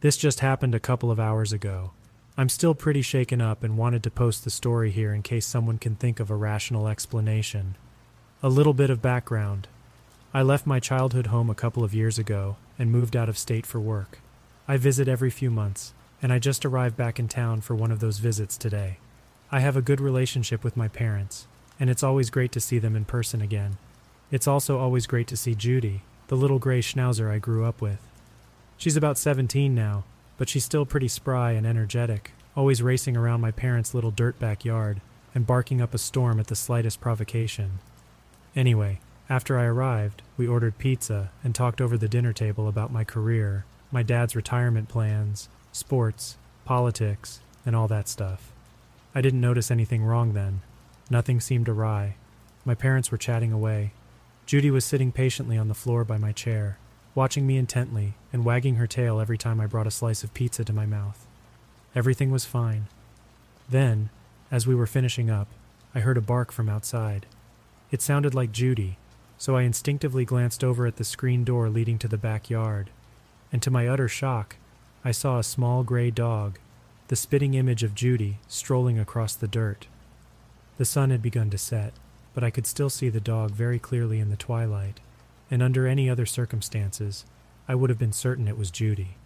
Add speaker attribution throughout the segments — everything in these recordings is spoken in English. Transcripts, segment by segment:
Speaker 1: This just happened a couple of hours ago. I'm still pretty shaken up and wanted to post the story here in case someone can think of a rational explanation. A little bit of background. I left my childhood home a couple of years ago and moved out of state for work. I visit every few months, and I just arrived back in town for one of those visits today. I have a good relationship with my parents, and it's always great to see them in person again. It's also always great to see Judy, the little gray schnauzer I grew up with. She's about 17 now, but she's still pretty spry and energetic, always racing around my parents' little dirt backyard and barking up a storm at the slightest provocation. Anyway, after I arrived, we ordered pizza and talked over the dinner table about my career, my dad's retirement plans, sports, politics, and all that stuff. I didn't notice anything wrong then. Nothing seemed awry. My parents were chatting away. Judy was sitting patiently on the floor by my chair, watching me intently and wagging her tail every time I brought a slice of pizza to my mouth. Everything was fine. Then, as we were finishing up, I heard a bark from outside. It sounded like Judy, so I instinctively glanced over at the screen door leading to the backyard, and to my utter shock, I saw a small gray dog, the spitting image of Judy, strolling across the dirt. The sun had begun to set, but I could still see the dog very clearly in the twilight, and under any other circumstances, I would have been certain it was Judy.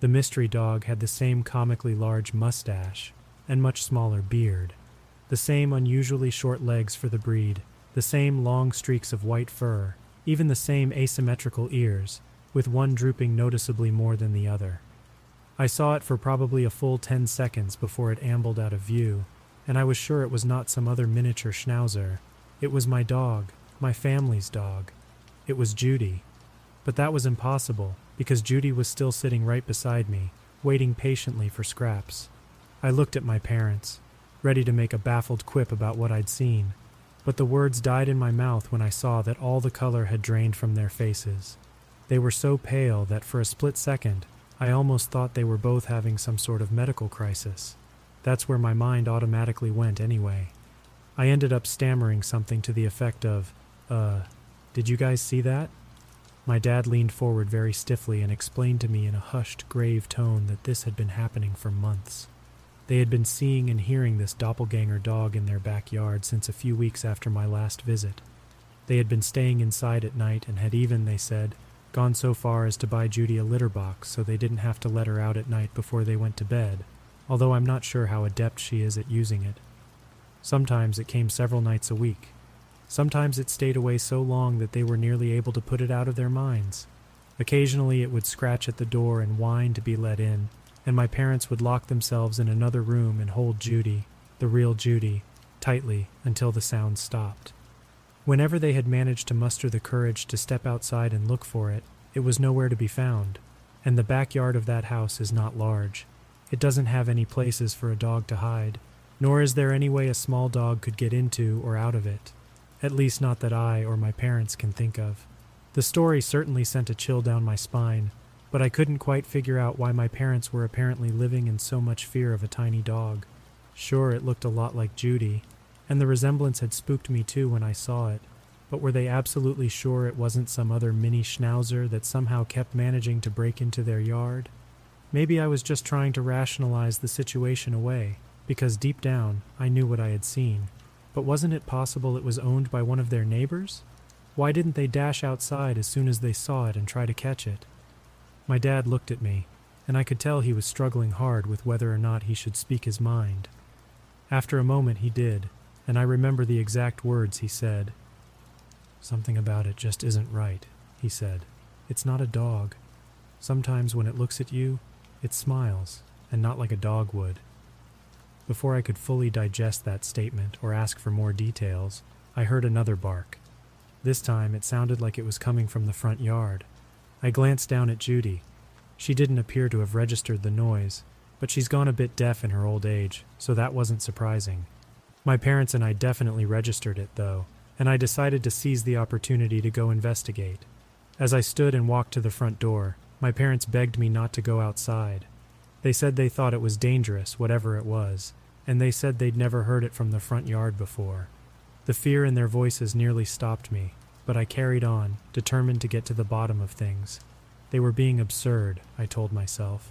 Speaker 1: The mystery dog had the same comically large mustache and much smaller beard, the same unusually short legs for the breed, the same long streaks of white fur, even the same asymmetrical ears, with one drooping noticeably more than the other. I saw it for probably a full ten seconds before it ambled out of view, and I was sure it was not some other miniature schnauzer. It was my dog, my family's dog. It was Judy. But that was impossible, because Judy was still sitting right beside me, waiting patiently for scraps. I looked at my parents, ready to make a baffled quip about what I'd seen, but the words died in my mouth when I saw that all the color had drained from their faces. They were so pale that for a split second I almost thought they were both having some sort of medical crisis. That's where my mind automatically went anyway. I ended up stammering something to the effect of, uh, did you guys see that? My dad leaned forward very stiffly and explained to me in a hushed, grave tone that this had been happening for months. They had been seeing and hearing this doppelganger dog in their backyard since a few weeks after my last visit. They had been staying inside at night and had even, they said, gone so far as to buy Judy a litter box so they didn't have to let her out at night before they went to bed, although I'm not sure how adept she is at using it. Sometimes it came several nights a week. Sometimes it stayed away so long that they were nearly able to put it out of their minds. Occasionally it would scratch at the door and whine to be let in, and my parents would lock themselves in another room and hold Judy, the real Judy, tightly until the sound stopped. Whenever they had managed to muster the courage to step outside and look for it, it was nowhere to be found, and the backyard of that house is not large. It doesn't have any places for a dog to hide, nor is there any way a small dog could get into or out of it, at least not that I or my parents can think of. The story certainly sent a chill down my spine, but I couldn't quite figure out why my parents were apparently living in so much fear of a tiny dog. Sure, it looked a lot like Judy, and the resemblance had spooked me too when I saw it, but were they absolutely sure it wasn't some other mini schnauzer that somehow kept managing to break into their yard? Maybe I was just trying to rationalize the situation away, because deep down I knew what I had seen. But wasn't it possible it was owned by one of their neighbors? Why didn't they dash outside as soon as they saw it and try to catch it? My dad looked at me, and I could tell he was struggling hard with whether or not he should speak his mind. After a moment, he did, and I remember the exact words he said. Something about it just isn't right, he said. It's not a dog. Sometimes when it looks at you, it smiles, and not like a dog would. Before I could fully digest that statement or ask for more details, I heard another bark. This time it sounded like it was coming from the front yard. I glanced down at Judy. She didn't appear to have registered the noise, but she's gone a bit deaf in her old age, so that wasn't surprising. My parents and I definitely registered it, though, and I decided to seize the opportunity to go investigate. As I stood and walked to the front door, my parents begged me not to go outside. They said they thought it was dangerous, whatever it was, and they said they'd never heard it from the front yard before. The fear in their voices nearly stopped me, but I carried on, determined to get to the bottom of things. They were being absurd, I told myself.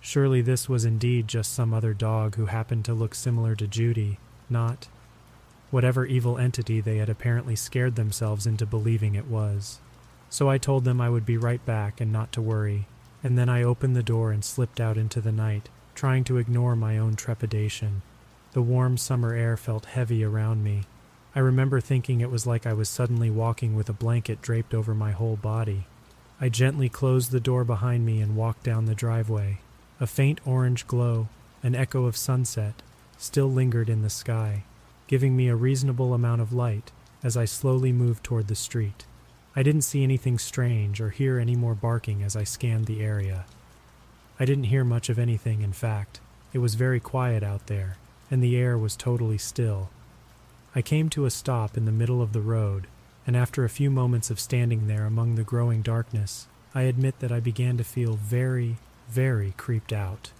Speaker 1: Surely this was indeed just some other dog who happened to look similar to Judy, not whatever evil entity they had apparently scared themselves into believing it was. So I told them I would be right back and not to worry, and then I opened the door and slipped out into the night, trying to ignore my own trepidation. The warm summer air felt heavy around me. I remember thinking it was like I was suddenly walking with a blanket draped over my whole body. I gently closed the door behind me and walked down the driveway. A faint orange glow, an echo of sunset, still lingered in the sky, giving me a reasonable amount of light as I slowly moved toward the street. I didn't see anything strange or hear any more barking as I scanned the area. I didn't hear much of anything, in fact. It was very quiet out there, and the air was totally still. I came to a stop in the middle of the road, and after a few moments of standing there among the growing darkness, I admit that I began to feel very, very creeped out.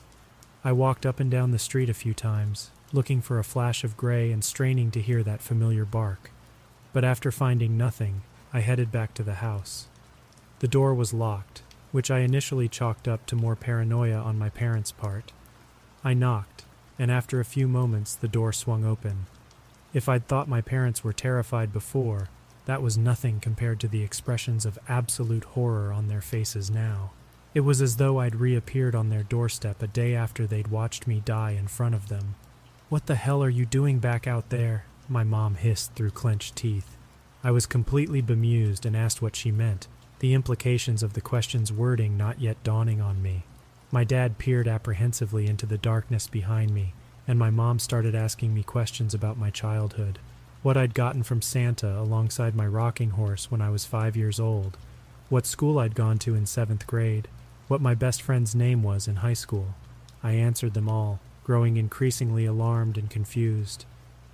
Speaker 1: I walked up and down the street a few times, looking for a flash of gray and straining to hear that familiar bark. But after finding nothing, I headed back to the house. The door was locked, which I initially chalked up to more paranoia on my parents' part. I knocked, and after a few moments the door swung open. If I'd thought my parents were terrified before, that was nothing compared to the expressions of absolute horror on their faces now. It was as though I'd reappeared on their doorstep a day after they'd watched me die in front of them. What the hell are you doing back out there? My mom hissed through clenched teeth. I was completely bemused and asked what she meant, the implications of the question's wording not yet dawning on me. My dad peered apprehensively into the darkness behind me, and my mom started asking me questions about my childhood. What I'd gotten from Santa alongside my rocking horse when I was five years old, what school I'd gone to in seventh grade, what my best friend's name was in high school. I answered them all, growing increasingly alarmed and confused.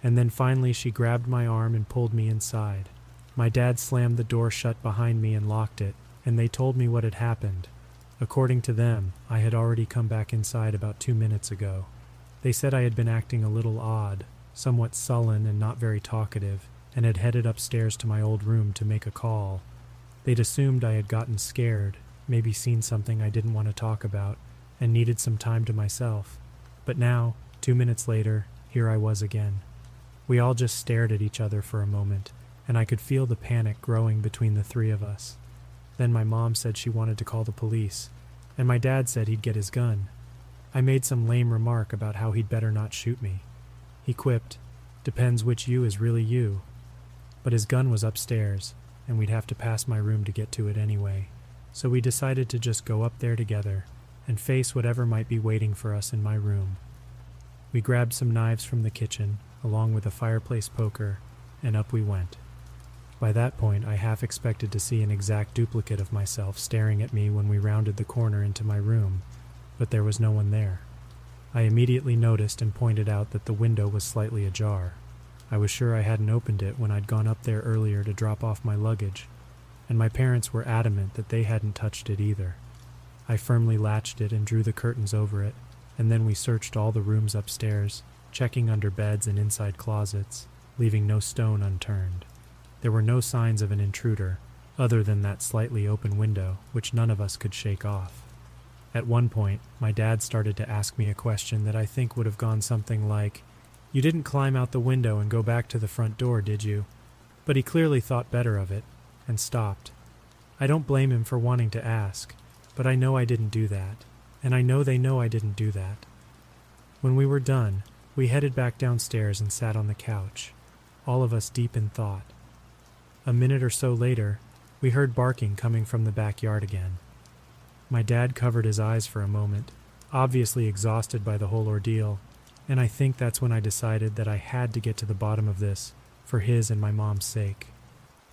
Speaker 1: And then finally she grabbed my arm and pulled me inside. My dad slammed the door shut behind me and locked it, and they told me what had happened. According to them, I had already come back inside about two minutes ago. They said I had been acting a little odd, somewhat sullen and not very talkative, and had headed upstairs to my old room to make a call. They'd assumed I had gotten scared, maybe seen something I didn't want to talk about, and needed some time to myself. But now, two minutes later, here I was again. We all just stared at each other for a moment, and I could feel the panic growing between the three of us. Then my mom said she wanted to call the police, and my dad said he'd get his gun. I made some lame remark about how he'd better not shoot me. He quipped, Depends which you is really you. But his gun was upstairs, and we'd have to pass my room to get to it anyway. So we decided to just go up there together and face whatever might be waiting for us in my room. We grabbed some knives from the kitchen, along with a fireplace poker, and up we went. By that point, I half expected to see an exact duplicate of myself staring at me when we rounded the corner into my room but there was no one there. I immediately noticed and pointed out that the window was slightly ajar. I was sure I hadn't opened it when I'd gone up there earlier to drop off my luggage, and my parents were adamant that they hadn't touched it either. I firmly latched it and drew the curtains over it, and then we searched all the rooms upstairs, checking under beds and inside closets, leaving no stone unturned. There were no signs of an intruder, other than that slightly open window, which none of us could shake off. At one point, my dad started to ask me a question that I think would have gone something like, You didn't climb out the window and go back to the front door, did you? But he clearly thought better of it. and stopped. I don't blame him for wanting to ask, but I know I didn't do that, and I know they know I didn't do that. When we were done, we headed back downstairs and sat on the couch, all of us deep in thought. A minute or so later, we heard barking coming from the backyard again. My dad covered his eyes for a moment, obviously exhausted by the whole ordeal, and I think that's when I decided that I had to get to the bottom of this for his and my mom's sake.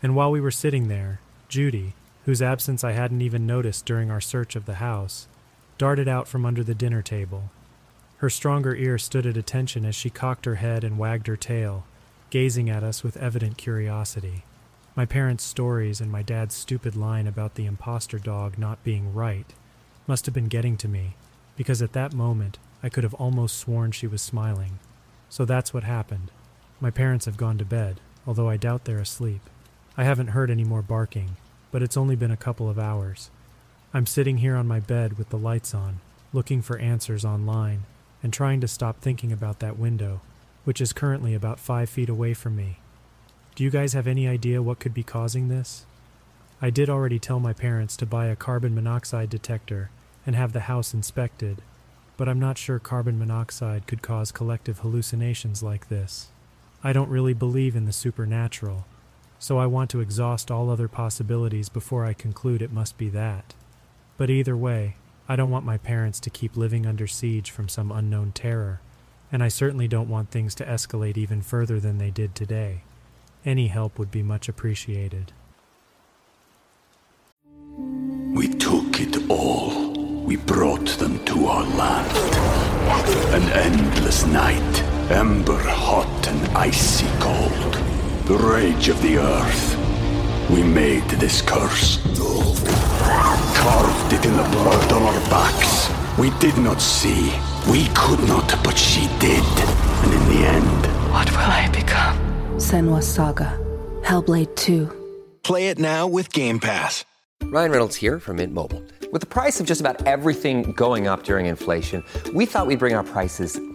Speaker 1: And while we were sitting there, Judy, whose absence I hadn't even noticed during our search of the house, darted out from under the dinner table. Her stronger ear stood at attention as she cocked her head and wagged her tail, gazing at us with evident curiosity. My parents' stories and my dad's stupid line about the impostor dog not being right must have been getting to me, because at that moment I could have almost sworn she was smiling. So that's what happened. My parents have gone to bed, although I doubt they're asleep. I haven't heard any more barking, but it's only been a couple of hours. I'm sitting here on my bed with the lights on, looking for answers online, and trying to stop thinking about that window, which is currently about five feet away from me. Do you guys have any idea what could be causing this? I did already tell my parents to buy a carbon monoxide detector and have the house inspected, but I'm not sure carbon monoxide could cause collective hallucinations like this. I don't really believe in the supernatural, so I want to exhaust all other possibilities before I conclude it must be that. But either way, I don't want my parents to keep living under siege from some unknown terror, and I certainly don't want things to escalate even further than they did today. Any help would be much appreciated.
Speaker 2: We took it all. We brought them to our land. An endless night, ember hot and icy cold. The rage of the earth. We made this curse. Carved it in the blood on our backs. We did not see. We could not, but she did. And in the end,
Speaker 3: What will I become?
Speaker 4: Senua's Saga. Hellblade 2.
Speaker 5: Play it now with Game Pass.
Speaker 6: Ryan Reynolds here from Mint Mobile. With the price of just about everything going up during inflation, we thought we'd bring our prices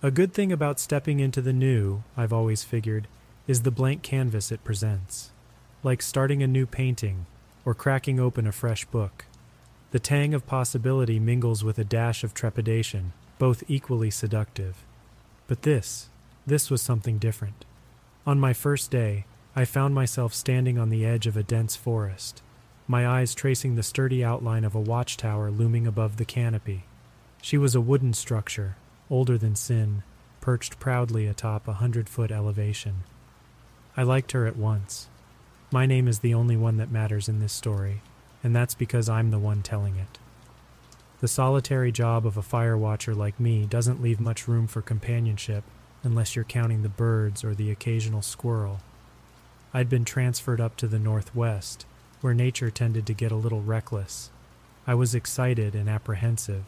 Speaker 1: A good thing about stepping into the new, I've always figured, is the blank canvas it presents. Like starting a new painting or cracking open a fresh book. The tang of possibility mingles with a dash of trepidation, both equally seductive. But this, this was something different. On my first day, I found myself standing on the edge of a dense forest, my eyes tracing the sturdy outline of a watchtower looming above the canopy. She was a wooden structure, older than sin, perched proudly atop a hundred foot elevation. I liked her at once. My name is the only one that matters in this story, and that's because I'm the one telling it. The solitary job of a fire watcher like me doesn't leave much room for companionship unless you're counting the birds or the occasional squirrel. I'd been transferred up to the northwest, where nature tended to get a little reckless. I was excited and apprehensive.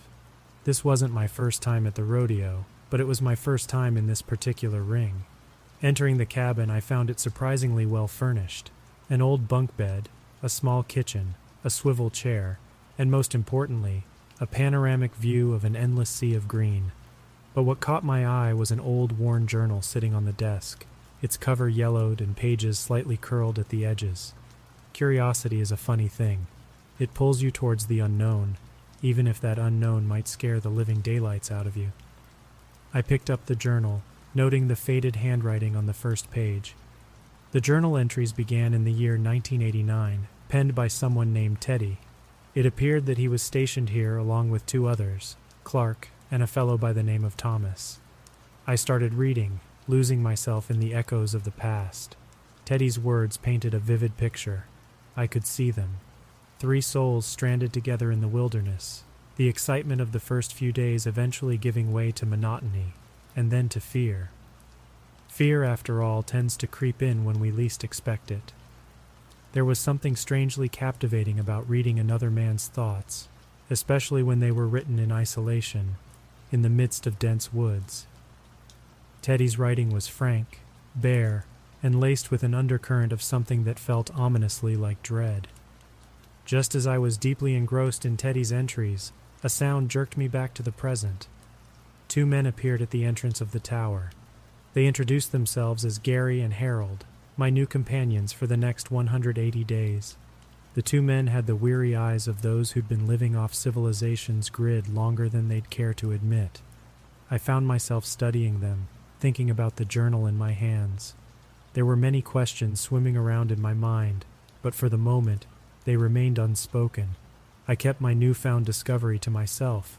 Speaker 1: This wasn't my first time at the rodeo, but it was my first time in this particular ring. Entering the cabin, I found it surprisingly well furnished an old bunk bed, a small kitchen, a swivel chair, and most importantly, a panoramic view of an endless sea of green. But what caught my eye was an old worn journal sitting on the desk, its cover yellowed and pages slightly curled at the edges. Curiosity is a funny thing. It pulls you towards the unknown, even if that unknown might scare the living daylights out of you. I picked up the journal, noting the faded handwriting on the first page. The journal entries began in the year 1989, penned by someone named Teddy. It appeared that he was stationed here along with two others, Clark and a fellow by the name of Thomas. I started reading, losing myself in the echoes of the past. Teddy's words painted a vivid picture. I could see them. Three souls stranded together in the wilderness, the excitement of the first few days eventually giving way to monotony, and then to fear. Fear, after all, tends to creep in when we least expect it. There was something strangely captivating about reading another man's thoughts, especially when they were written in isolation, in the midst of dense woods. Teddy's writing was frank, bare, and laced with an undercurrent of something that felt ominously like dread. Just as I was deeply engrossed in Teddy's entries, a sound jerked me back to the present. Two men appeared at the entrance of the tower. They introduced themselves as Gary and Harold, my new companions for the next 180 days. The two men had the weary eyes of those who'd been living off civilization's grid longer than they'd care to admit. I found myself studying them, thinking about the journal in my hands. There were many questions swimming around in my mind, but for the moment, they remained unspoken. I kept my newfound discovery to myself.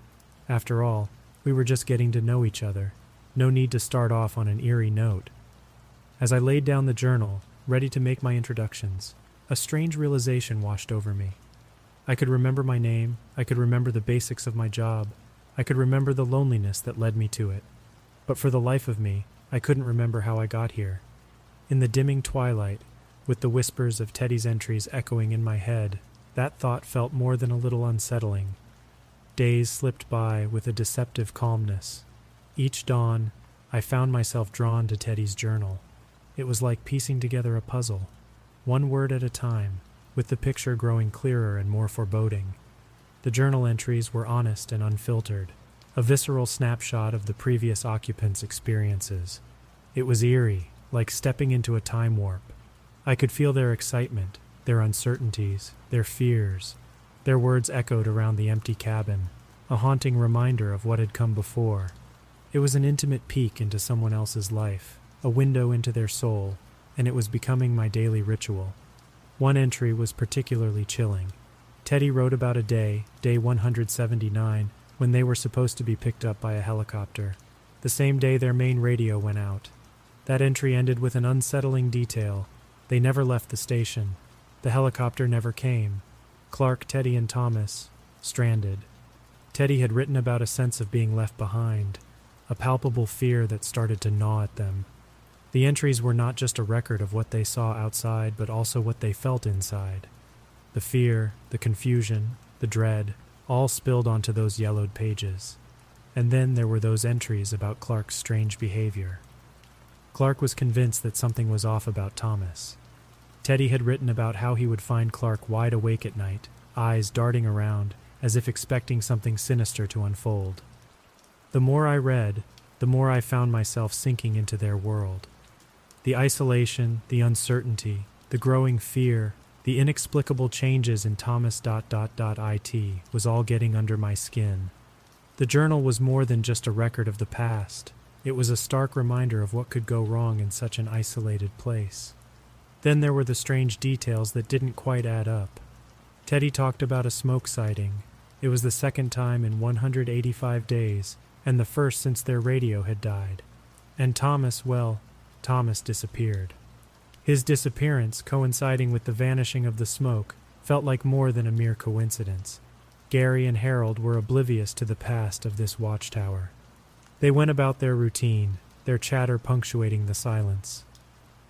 Speaker 1: After all, we were just getting to know each other. No need to start off on an eerie note. As I laid down the journal, ready to make my introductions, a strange realization washed over me. I could remember my name, I could remember the basics of my job, I could remember the loneliness that led me to it. But for the life of me, I couldn't remember how I got here. In the dimming twilight, with the whispers of Teddy's entries echoing in my head, that thought felt more than a little unsettling. Days slipped by with a deceptive calmness. Each dawn, I found myself drawn to Teddy's journal. It was like piecing together a puzzle, one word at a time, with the picture growing clearer and more foreboding. The journal entries were honest and unfiltered, a visceral snapshot of the previous occupants' experiences. It was eerie, like stepping into a time warp. I could feel their excitement, their uncertainties, their fears. Their words echoed around the empty cabin, a haunting reminder of what had come before. It was an intimate peek into someone else's life, a window into their soul, and it was becoming my daily ritual. One entry was particularly chilling. Teddy wrote about a day, day 179, when they were supposed to be picked up by a helicopter, the same day their main radio went out. That entry ended with an unsettling detail. They never left the station. The helicopter never came. Clark, Teddy, and Thomas, stranded. Teddy had written about a sense of being left behind, a palpable fear that started to gnaw at them. The entries were not just a record of what they saw outside, but also what they felt inside. The fear, the confusion, the dread, all spilled onto those yellowed pages. And then there were those entries about Clark's strange behavior. Clark was convinced that something was off about Thomas. Teddy had written about how he would find Clark wide awake at night, eyes darting around, as if expecting something sinister to unfold. The more I read, the more I found myself sinking into their world. The isolation, the uncertainty, the growing fear, the inexplicable changes in Thomas dot dot dot it was all getting under my skin. The journal was more than just a record of the past. It was a stark reminder of what could go wrong in such an isolated place. Then there were the strange details that didn't quite add up. Teddy talked about a smoke sighting. It was the second time in 185 days, and the first since their radio had died. And Thomas, well, Thomas disappeared. His disappearance, coinciding with the vanishing of the smoke, felt like more than a mere coincidence. Gary and Harold were oblivious to the past of this watchtower. They went about their routine, their chatter punctuating the silence.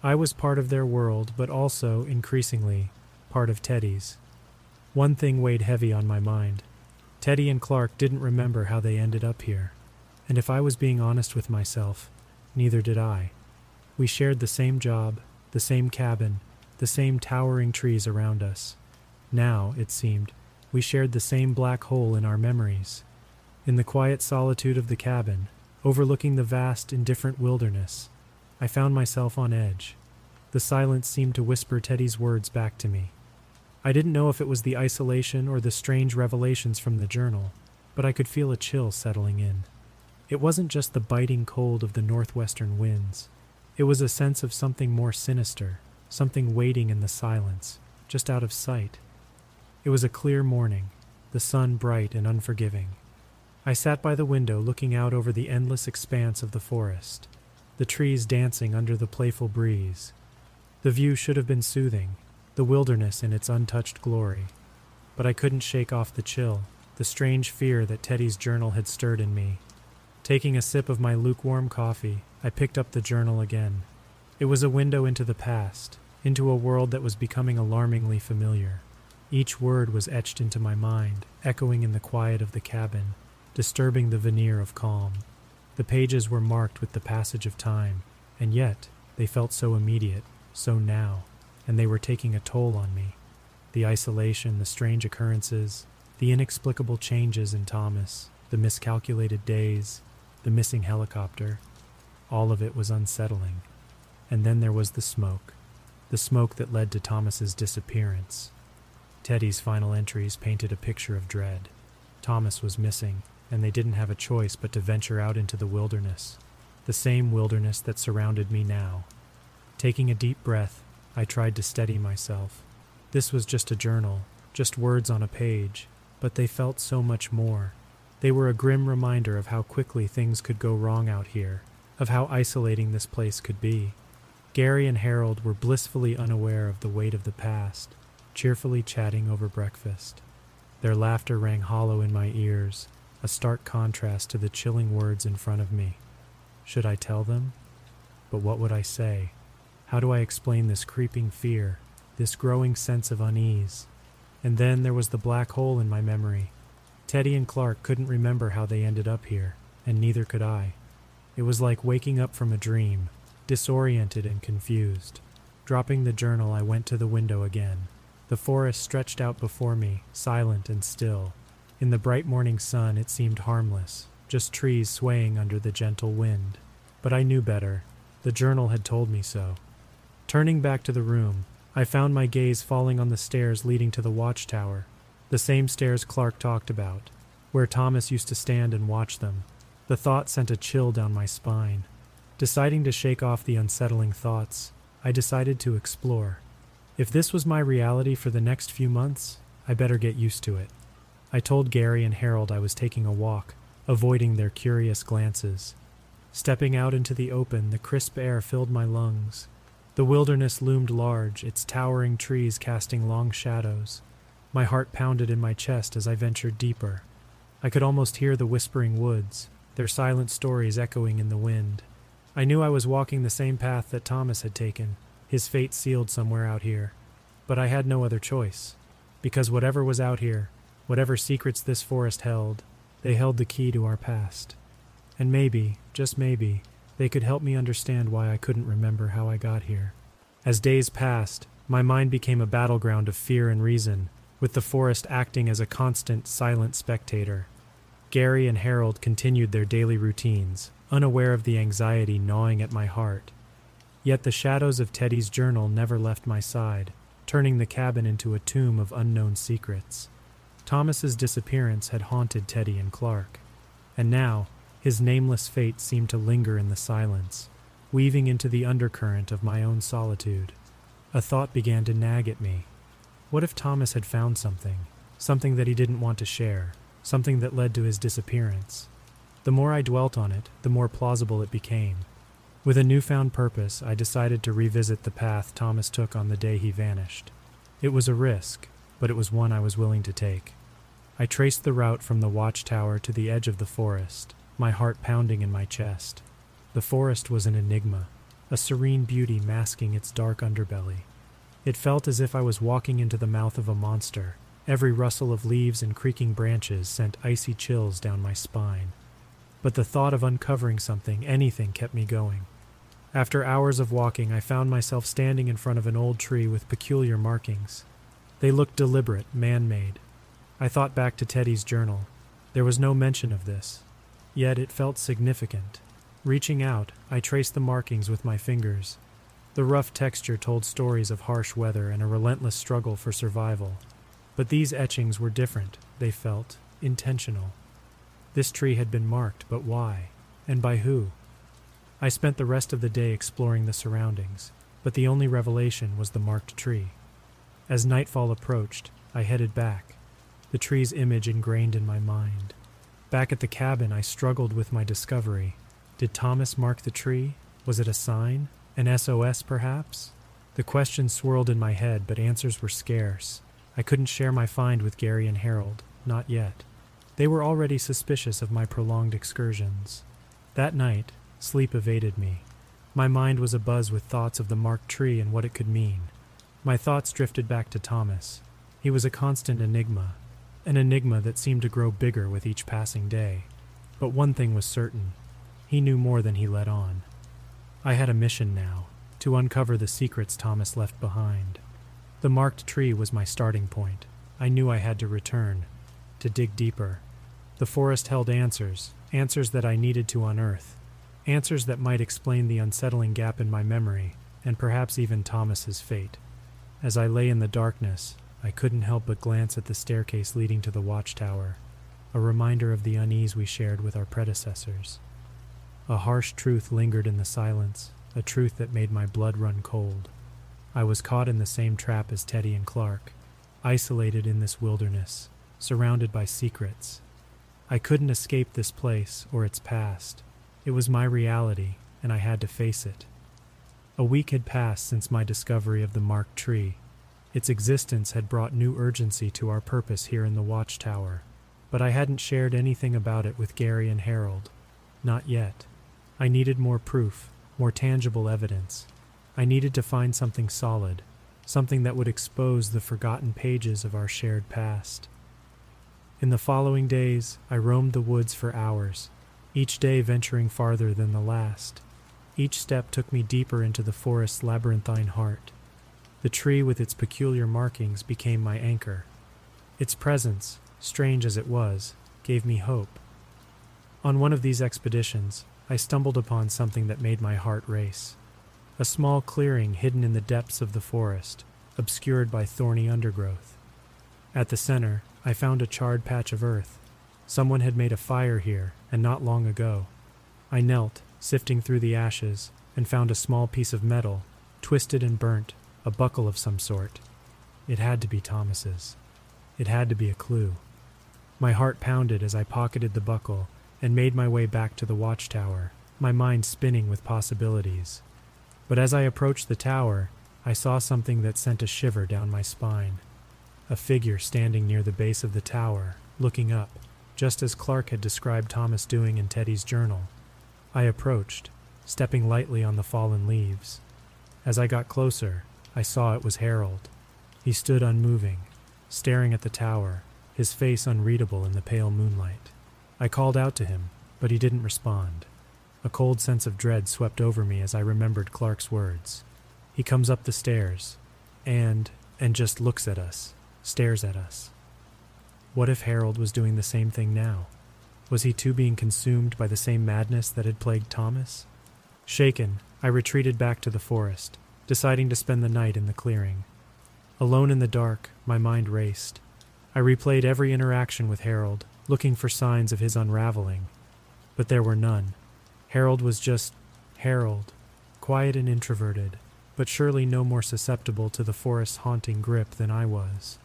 Speaker 1: I was part of their world, but also, increasingly, part of Teddy's. One thing weighed heavy on my mind. Teddy and Clark didn't remember how they ended up here. And if I was being honest with myself, neither did I. We shared the same job, the same cabin, the same towering trees around us. Now, it seemed, we shared the same black hole in our memories. In the quiet solitude of the cabin, overlooking the vast, indifferent wilderness, I found myself on edge. The silence seemed to whisper Teddy's words back to me. I didn't know if it was the isolation or the strange revelations from the journal, but I could feel a chill settling in. It wasn't just the biting cold of the northwestern winds. It was a sense of something more sinister, something waiting in the silence, just out of sight. It was a clear morning, the sun bright and unforgiving. I sat by the window looking out over the endless expanse of the forest the trees dancing under the playful breeze. The view should have been soothing, the wilderness in its untouched glory. But I couldn't shake off the chill, the strange fear that Teddy's journal had stirred in me. Taking a sip of my lukewarm coffee, I picked up the journal again. It was a window into the past, into a world that was becoming alarmingly familiar. Each word was etched into my mind, echoing in the quiet of the cabin, disturbing the veneer of calm. The pages were marked with the passage of time, and yet they felt so immediate, so now, and they were taking a toll on me. The isolation, the strange occurrences, the inexplicable changes in Thomas, the miscalculated days, the missing helicopter, all of it was unsettling. And then there was the smoke, the smoke that led to Thomas's disappearance. Teddy's final entries painted a picture of dread. Thomas was missing, and they didn't have a choice but to venture out into the wilderness, the same wilderness that surrounded me now. Taking a deep breath, I tried to steady myself. This was just a journal, just words on a page, but they felt so much more. They were a grim reminder of how quickly things could go wrong out here, of how isolating this place could be. Gary and Harold were blissfully unaware of the weight of the past, cheerfully chatting over breakfast. Their laughter rang hollow in my ears, a stark contrast to the chilling words in front of me. Should I tell them? But what would I say? How do I explain this creeping fear, this growing sense of unease? And then there was the black hole in my memory. Teddy and Clark couldn't remember how they ended up here, and neither could I. It was like waking up from a dream, disoriented and confused. Dropping the journal, I went to the window again. The forest stretched out before me, silent and still. In the bright morning sun, it seemed harmless, just trees swaying under the gentle wind. But I knew better. The journal had told me so. Turning back to the room, I found my gaze falling on the stairs leading to the watchtower, the same stairs Clark talked about, where Thomas used to stand and watch them. The thought sent a chill down my spine. Deciding to shake off the unsettling thoughts, I decided to explore. If this was my reality for the next few months, I better get used to it. I told Gary and Harold I was taking a walk, avoiding their curious glances. Stepping out into the open, the crisp air filled my lungs. The wilderness loomed large, its towering trees casting long shadows. My heart pounded in my chest as I ventured deeper. I could almost hear the whispering woods, their silent stories echoing in the wind. I knew I was walking the same path that Thomas had taken, his fate sealed somewhere out here. But I had no other choice, because whatever was out here, whatever secrets this forest held, they held the key to our past. And maybe, just maybe, they could help me understand why I couldn't remember how I got here. As days passed, my mind became a battleground of fear and reason, with the forest acting as a constant, silent spectator. Gary and Harold continued their daily routines, unaware of the anxiety gnawing at my heart. Yet the shadows of Teddy's journal never left my side, turning the cabin into a tomb of unknown secrets. Thomas's disappearance had haunted Teddy and Clark, and now his nameless fate seemed to linger in the silence, weaving into the undercurrent of my own solitude. A thought began to nag at me. What if Thomas had found something, something that he didn't want to share, something that led to his disappearance? The more I dwelt on it, the more plausible it became. With a newfound purpose, I decided to revisit the path Thomas took on the day he vanished. It was a risk, but it was one I was willing to take. I traced the route from the watchtower to the edge of the forest, my heart pounding in my chest. The forest was an enigma, a serene beauty masking its dark underbelly. It felt as if I was walking into the mouth of a monster. Every rustle of leaves and creaking branches sent icy chills down my spine. But the thought of uncovering something, anything, kept me going. After hours of walking, I found myself standing in front of an old tree with peculiar markings. They looked deliberate, man made. I thought back to Teddy's journal. There was no mention of this. Yet it felt significant. Reaching out, I traced the markings with my fingers, the rough texture told stories of harsh weather and a relentless struggle for survival. But these etchings were different, they felt, intentional. This tree had been marked, but why? And by who? I spent the rest of the day exploring the surroundings, but the only revelation was the marked tree. As nightfall approached, I headed back, the tree's image ingrained in my mind. Back at the cabin, I struggled with my discovery. Did Thomas mark the tree? Was it a sign? An SOS, perhaps? The questions swirled in my head, but answers were scarce. I couldn't share my find with Gary and Harold, not yet. They were already suspicious of my prolonged excursions. That night, sleep evaded me. My mind was abuzz with thoughts of the marked tree and what it could mean. My thoughts drifted back to Thomas. He was a constant enigma, an enigma that seemed to grow bigger with each passing day. But one thing was certain he knew more than he let on. I had a mission now to uncover the secrets Thomas left behind. The marked tree was my starting point. I knew I had to return, to dig deeper. The forest held answers, answers that I needed to unearth, answers that might explain the unsettling gap in my memory, and perhaps even Thomas's fate. As I lay in the darkness, I couldn't help but glance at the staircase leading to the watchtower, a reminder of the unease we shared with our predecessors. A harsh truth lingered in the silence, a truth that made my blood run cold. I was caught in the same trap as Teddy and Clark, isolated in this wilderness, surrounded by secrets. I couldn't escape this place or its past. It was my reality, and I had to face it. A week had passed since my discovery of the marked tree. Its existence had brought new urgency to our purpose here in the watchtower, but I hadn't shared anything about it with Gary and Harold. Not yet. I needed more proof, more tangible evidence. I needed to find something solid, something that would expose the forgotten pages of our shared past. In the following days, I roamed the woods for hours, each day venturing farther than the last. Each step took me deeper into the forest's labyrinthine heart. The tree with its peculiar markings became my anchor. Its presence, strange as it was, gave me hope. On one of these expeditions, I stumbled upon something that made my heart race. A small clearing hidden in the depths of the forest, obscured by thorny undergrowth. At the center, I found a charred patch of earth. Someone had made a fire here, and not long ago. I knelt, sifting through the ashes, and found a small piece of metal, twisted and burnt, a buckle of some sort. It had to be Thomas's. It had to be a clue. My heart pounded as I pocketed the buckle and made my way back to the watchtower, my mind spinning with possibilities. But as I approached the tower, I saw something that sent a shiver down my spine. A figure standing near the base of the tower, looking up, just as Clark had described Thomas doing in Teddy's journal. I approached, stepping lightly on the fallen leaves. As I got closer, I saw it was Harold. He stood unmoving, staring at the tower, his face unreadable in the pale moonlight. I called out to him, but he didn't respond. A cold sense of dread swept over me as I remembered Clark's words. He comes up the stairs, and and just looks at us, stares at us. What if Harold was doing the same thing now? Was he too being consumed by the same madness that had plagued Thomas? Shaken, I retreated back to the forest, deciding to spend the night in the clearing. Alone in the dark, my mind raced. I replayed every interaction with Harold, looking for signs of his unraveling. But there were none. Harold was just Harold, quiet and introverted, but surely no more susceptible to the forest's haunting grip than I was.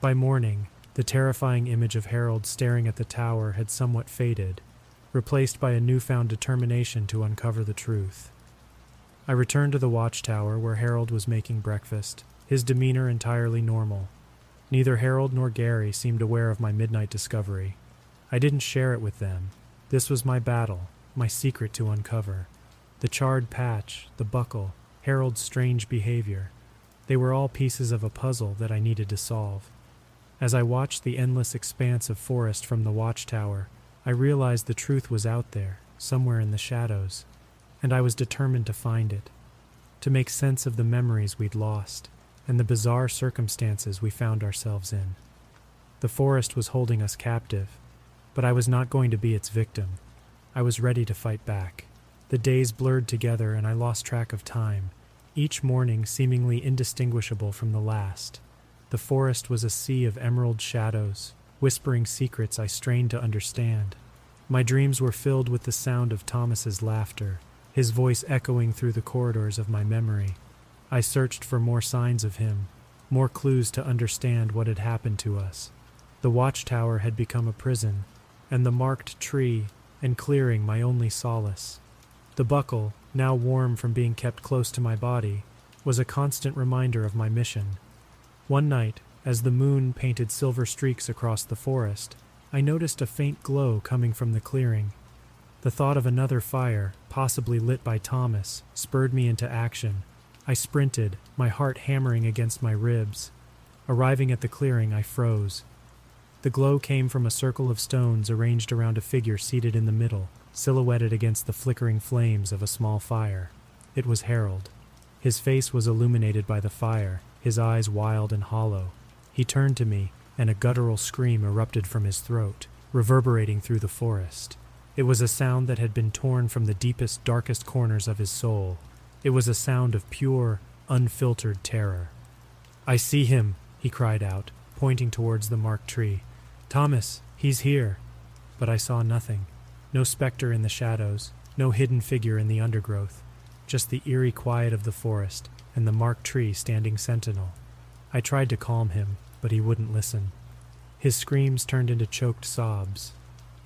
Speaker 1: By morning, the terrifying image of Harold staring at the tower had somewhat faded, replaced by a newfound determination to uncover the truth. I returned to the watchtower where Harold was making breakfast, his demeanor entirely normal. Neither Harold nor Gary seemed aware of my midnight discovery. I didn't share it with them. This was my battle, my secret to uncover. The charred patch, the buckle, Harold's strange behavior. They were all pieces of a puzzle that I needed to solve. As I watched the endless expanse of forest from the watchtower, I realized the truth was out there, somewhere in the shadows, and I was determined to find it, to make sense of the memories we'd lost and the bizarre circumstances we found ourselves in. The forest was holding us captive, but I was not going to be its victim. I was ready to fight back. The days blurred together and I lost track of time, each morning seemingly indistinguishable from the last. The forest was a sea of emerald shadows, whispering secrets I strained to understand. My dreams were filled with the sound of Thomas's laughter, his voice echoing through the corridors of my memory. I searched for more signs of him, more clues to understand what had happened to us. The watchtower had become a prison, and the marked tree and clearing my only solace. The buckle, now warm from being kept close to my body, was a constant reminder of my mission. One night, as the moon painted silver streaks across the forest, I noticed a faint glow coming from the clearing. The thought of another fire, possibly lit by Thomas, spurred me into action. I sprinted, my heart hammering against my ribs. Arriving at the clearing, I froze. The glow came from a circle of stones arranged around a figure seated in the middle, silhouetted against the flickering flames of a small fire. It was Harold. His face was illuminated by the fire, his eyes wild and hollow. He turned to me, and a guttural scream erupted from his throat, reverberating through the forest. It was a sound that had been torn from the deepest, darkest corners of his soul. It was a sound of pure, unfiltered terror. I see him, he cried out, pointing towards the marked tree. Thomas, he's here. But I saw nothing. No specter in the shadows, no hidden figure in the undergrowth, just the eerie quiet of the forest and the marked tree standing sentinel. I tried to calm him, but he wouldn't listen. His screams turned into choked sobs.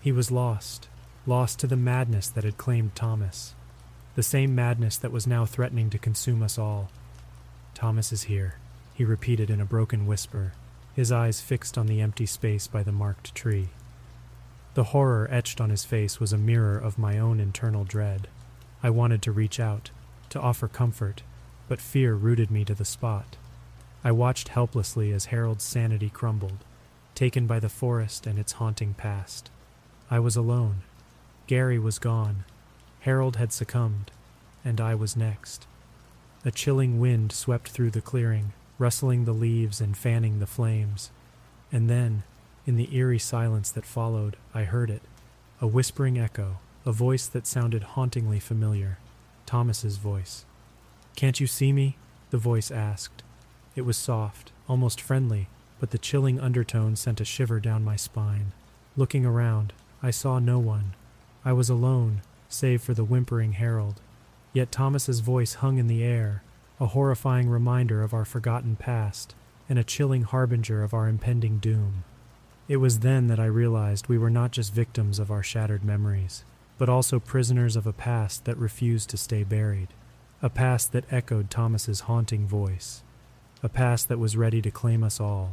Speaker 1: He was lost, lost to the madness that had claimed Thomas, the same madness that was now threatening to consume us all. Thomas is here, he repeated in a broken whisper, his eyes fixed on the empty space by the marked tree. The horror etched on his face was a mirror of my own internal dread. I wanted to reach out, to offer comfort, but fear rooted me to the spot. I watched helplessly as Harold's sanity crumbled, taken by the forest and its haunting past. I was alone. Gary was gone. Harold had succumbed, and I was next. A chilling wind swept through the clearing, rustling the leaves and fanning the flames. And then, in the eerie silence that followed, I heard it a whispering echo, a voice that sounded hauntingly familiar Thomas's voice. Can't you see me? the voice asked. It was soft, almost friendly, but the chilling undertone sent a shiver down my spine. Looking around, I saw no one. I was alone, save for the whimpering Harold. Yet Thomas's voice hung in the air, a horrifying reminder of our forgotten past, and a chilling harbinger of our impending doom. It was then that I realized we were not just victims of our shattered memories, but also prisoners of a past that refused to stay buried, a past that echoed Thomas's haunting voice, a past that was ready to claim us all.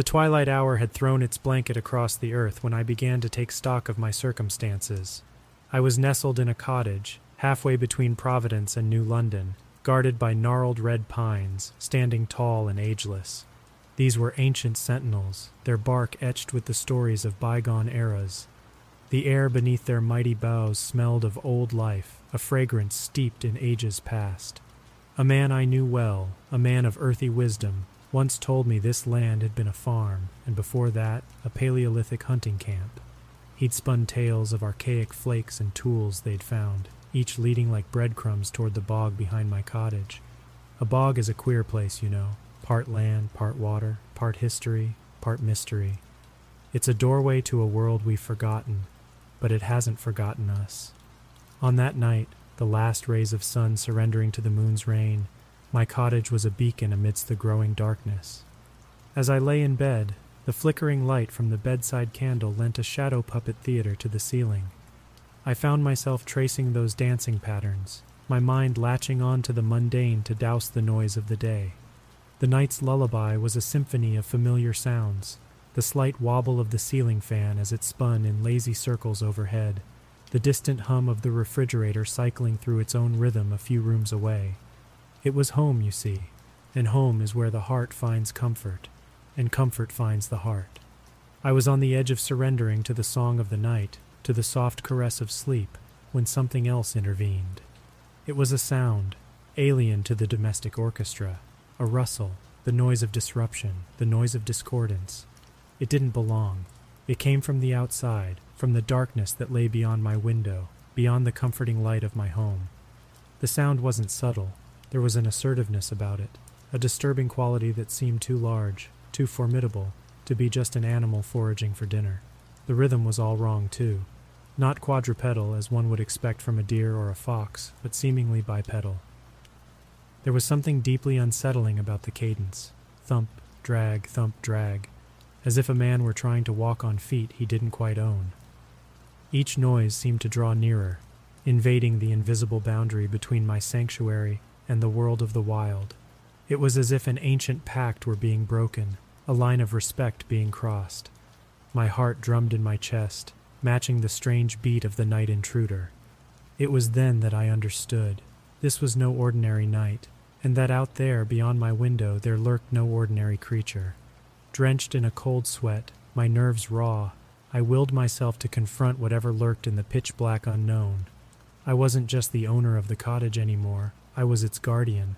Speaker 1: The twilight hour had thrown its blanket across the earth when I began to take stock of my circumstances. I was nestled in a cottage, halfway between Providence and New London, guarded by gnarled red pines, standing tall and ageless. These were ancient sentinels, their bark etched with the stories of bygone eras. The air beneath their mighty boughs smelled of old life, a fragrance steeped in ages past. A man I knew well, a man of earthy wisdom, once told me this land had been a farm, and before that, a Paleolithic hunting camp. He'd spun tales of archaic flakes and tools they'd found, each leading like breadcrumbs toward the bog behind my cottage. A bog is a queer place, you know part land, part water, part history, part mystery. It's a doorway to a world we've forgotten, but it hasn't forgotten us. On that night, the last rays of sun surrendering to the moon's reign, my cottage was a beacon amidst the growing darkness. As I lay in bed, the flickering light from the bedside candle lent a shadow puppet theater to the ceiling. I found myself tracing those dancing patterns, my mind latching on to the mundane to douse the noise of the day. The night's lullaby was a symphony of familiar sounds the slight wobble of the ceiling fan as it spun in lazy circles overhead, the distant hum of the refrigerator cycling through its own rhythm a few rooms away. It was home, you see, and home is where the heart finds comfort, and comfort finds the heart. I was on the edge of surrendering to the song of the night, to the soft caress of sleep, when something else intervened. It was a sound, alien to the domestic orchestra, a rustle, the noise of disruption, the noise of discordance. It didn't belong. It came from the outside, from the darkness that lay beyond my window, beyond the comforting light of my home. The sound wasn't subtle. There was an assertiveness about it, a disturbing quality that seemed too large, too formidable, to be just an animal foraging for dinner. The rhythm was all wrong, too. not quadrupedal as one would expect from a deer or a fox, but seemingly bipedal. There was something deeply unsettling about the cadence thump, drag, thump, drag, as if a man were trying to walk on feet he didn't quite own. Each noise seemed to draw nearer, invading the invisible boundary between my sanctuary and the world of the wild. It was as if an ancient pact were being broken, a line of respect being crossed. My heart drummed in my chest, matching the strange beat of the night intruder. It was then that I understood. This was no ordinary night, and that out there beyond my window there lurked no ordinary creature. Drenched in a cold sweat, my nerves raw, I willed myself to confront whatever lurked in the pitch black unknown. I wasn't just the owner of the cottage anymore, I was its guardian.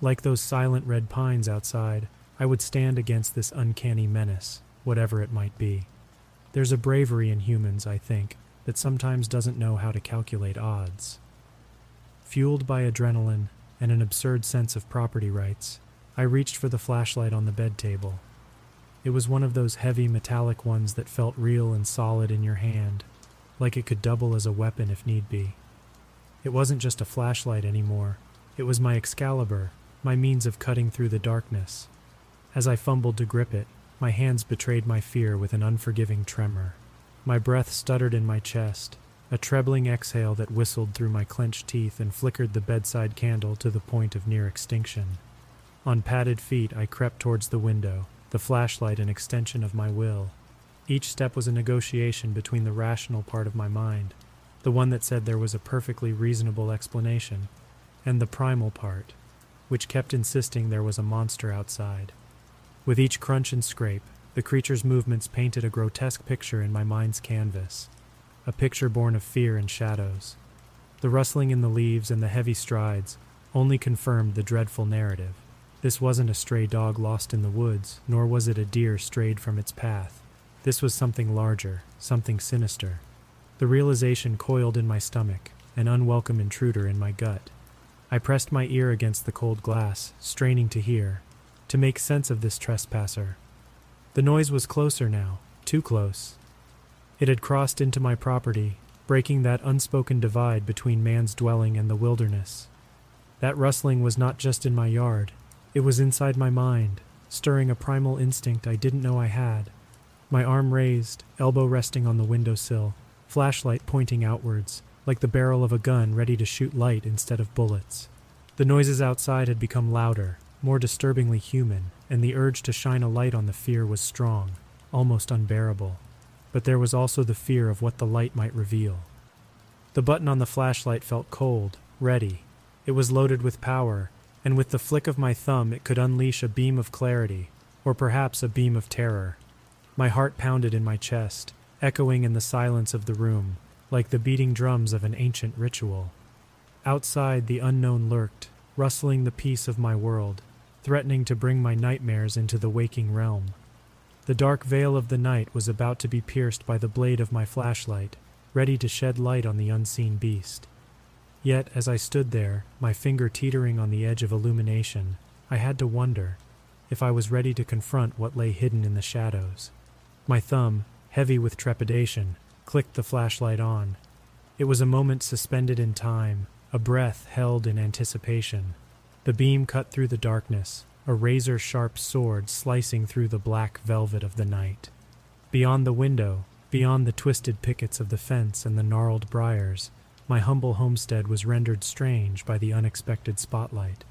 Speaker 1: Like those silent red pines outside, I would stand against this uncanny menace, whatever it might be. There's a bravery in humans, I think, that sometimes doesn't know how to calculate odds. Fueled by adrenaline and an absurd sense of property rights, I reached for the flashlight on the bed table. It was one of those heavy metallic ones that felt real and solid in your hand, like it could double as a weapon if need be. It wasn't just a flashlight anymore, it was my Excalibur, my means of cutting through the darkness. As I fumbled to grip it, my hands betrayed my fear with an unforgiving tremor. My breath stuttered in my chest, a trebling exhale that whistled through my clenched teeth and flickered the bedside candle to the point of near extinction. On padded feet, I crept towards the window, the flashlight an extension of my will. Each step was a negotiation between the rational part of my mind, the one that said there was a perfectly reasonable explanation, and the primal part, which kept insisting there was a monster outside. With each crunch and scrape, the creature's movements painted a grotesque picture in my mind's canvas, a picture born of fear and shadows. The rustling in the leaves and the heavy strides only confirmed the dreadful narrative. This wasn't a stray dog lost in the woods, nor was it a deer strayed from its path. This was something larger, something sinister. The realization coiled in my stomach, an unwelcome intruder in my gut. I pressed my ear against the cold glass, straining to hear, to make sense of this trespasser. The noise was closer now, too close. It had crossed into my property, breaking that unspoken divide between man's dwelling and the wilderness. That rustling was not just in my yard, it was inside my mind, stirring a primal instinct I didn't know I had. My arm raised, elbow resting on the windowsill, flashlight pointing outwards, like the barrel of a gun ready to shoot light instead of bullets. The noises outside had become louder, more disturbingly human, and the urge to shine a light on the fear was strong, almost unbearable. But there was also the fear of what the light might reveal. The button on the flashlight felt cold, ready. It was loaded with power, and with the flick of my thumb it could unleash a beam of clarity, or perhaps a beam of terror. My heart pounded in my chest, echoing in the silence of the room, like the beating drums of an ancient ritual. Outside, the unknown lurked, rustling the peace of my world, threatening to bring my nightmares into the waking realm. The dark veil of the night was about to be pierced by the blade of my flashlight, ready to shed light on the unseen beast. Yet, as I stood there, my finger teetering on the edge of illumination, I had to wonder if I was ready to confront what lay hidden in the shadows. My thumb, heavy with trepidation, clicked the flashlight on. It was a moment suspended in time, a breath held in anticipation. The beam cut through the darkness, a razor sharp sword slicing through the black velvet of the night. Beyond the window, beyond the twisted pickets of the fence and the gnarled briars, my humble homestead was rendered strange by the unexpected spotlight.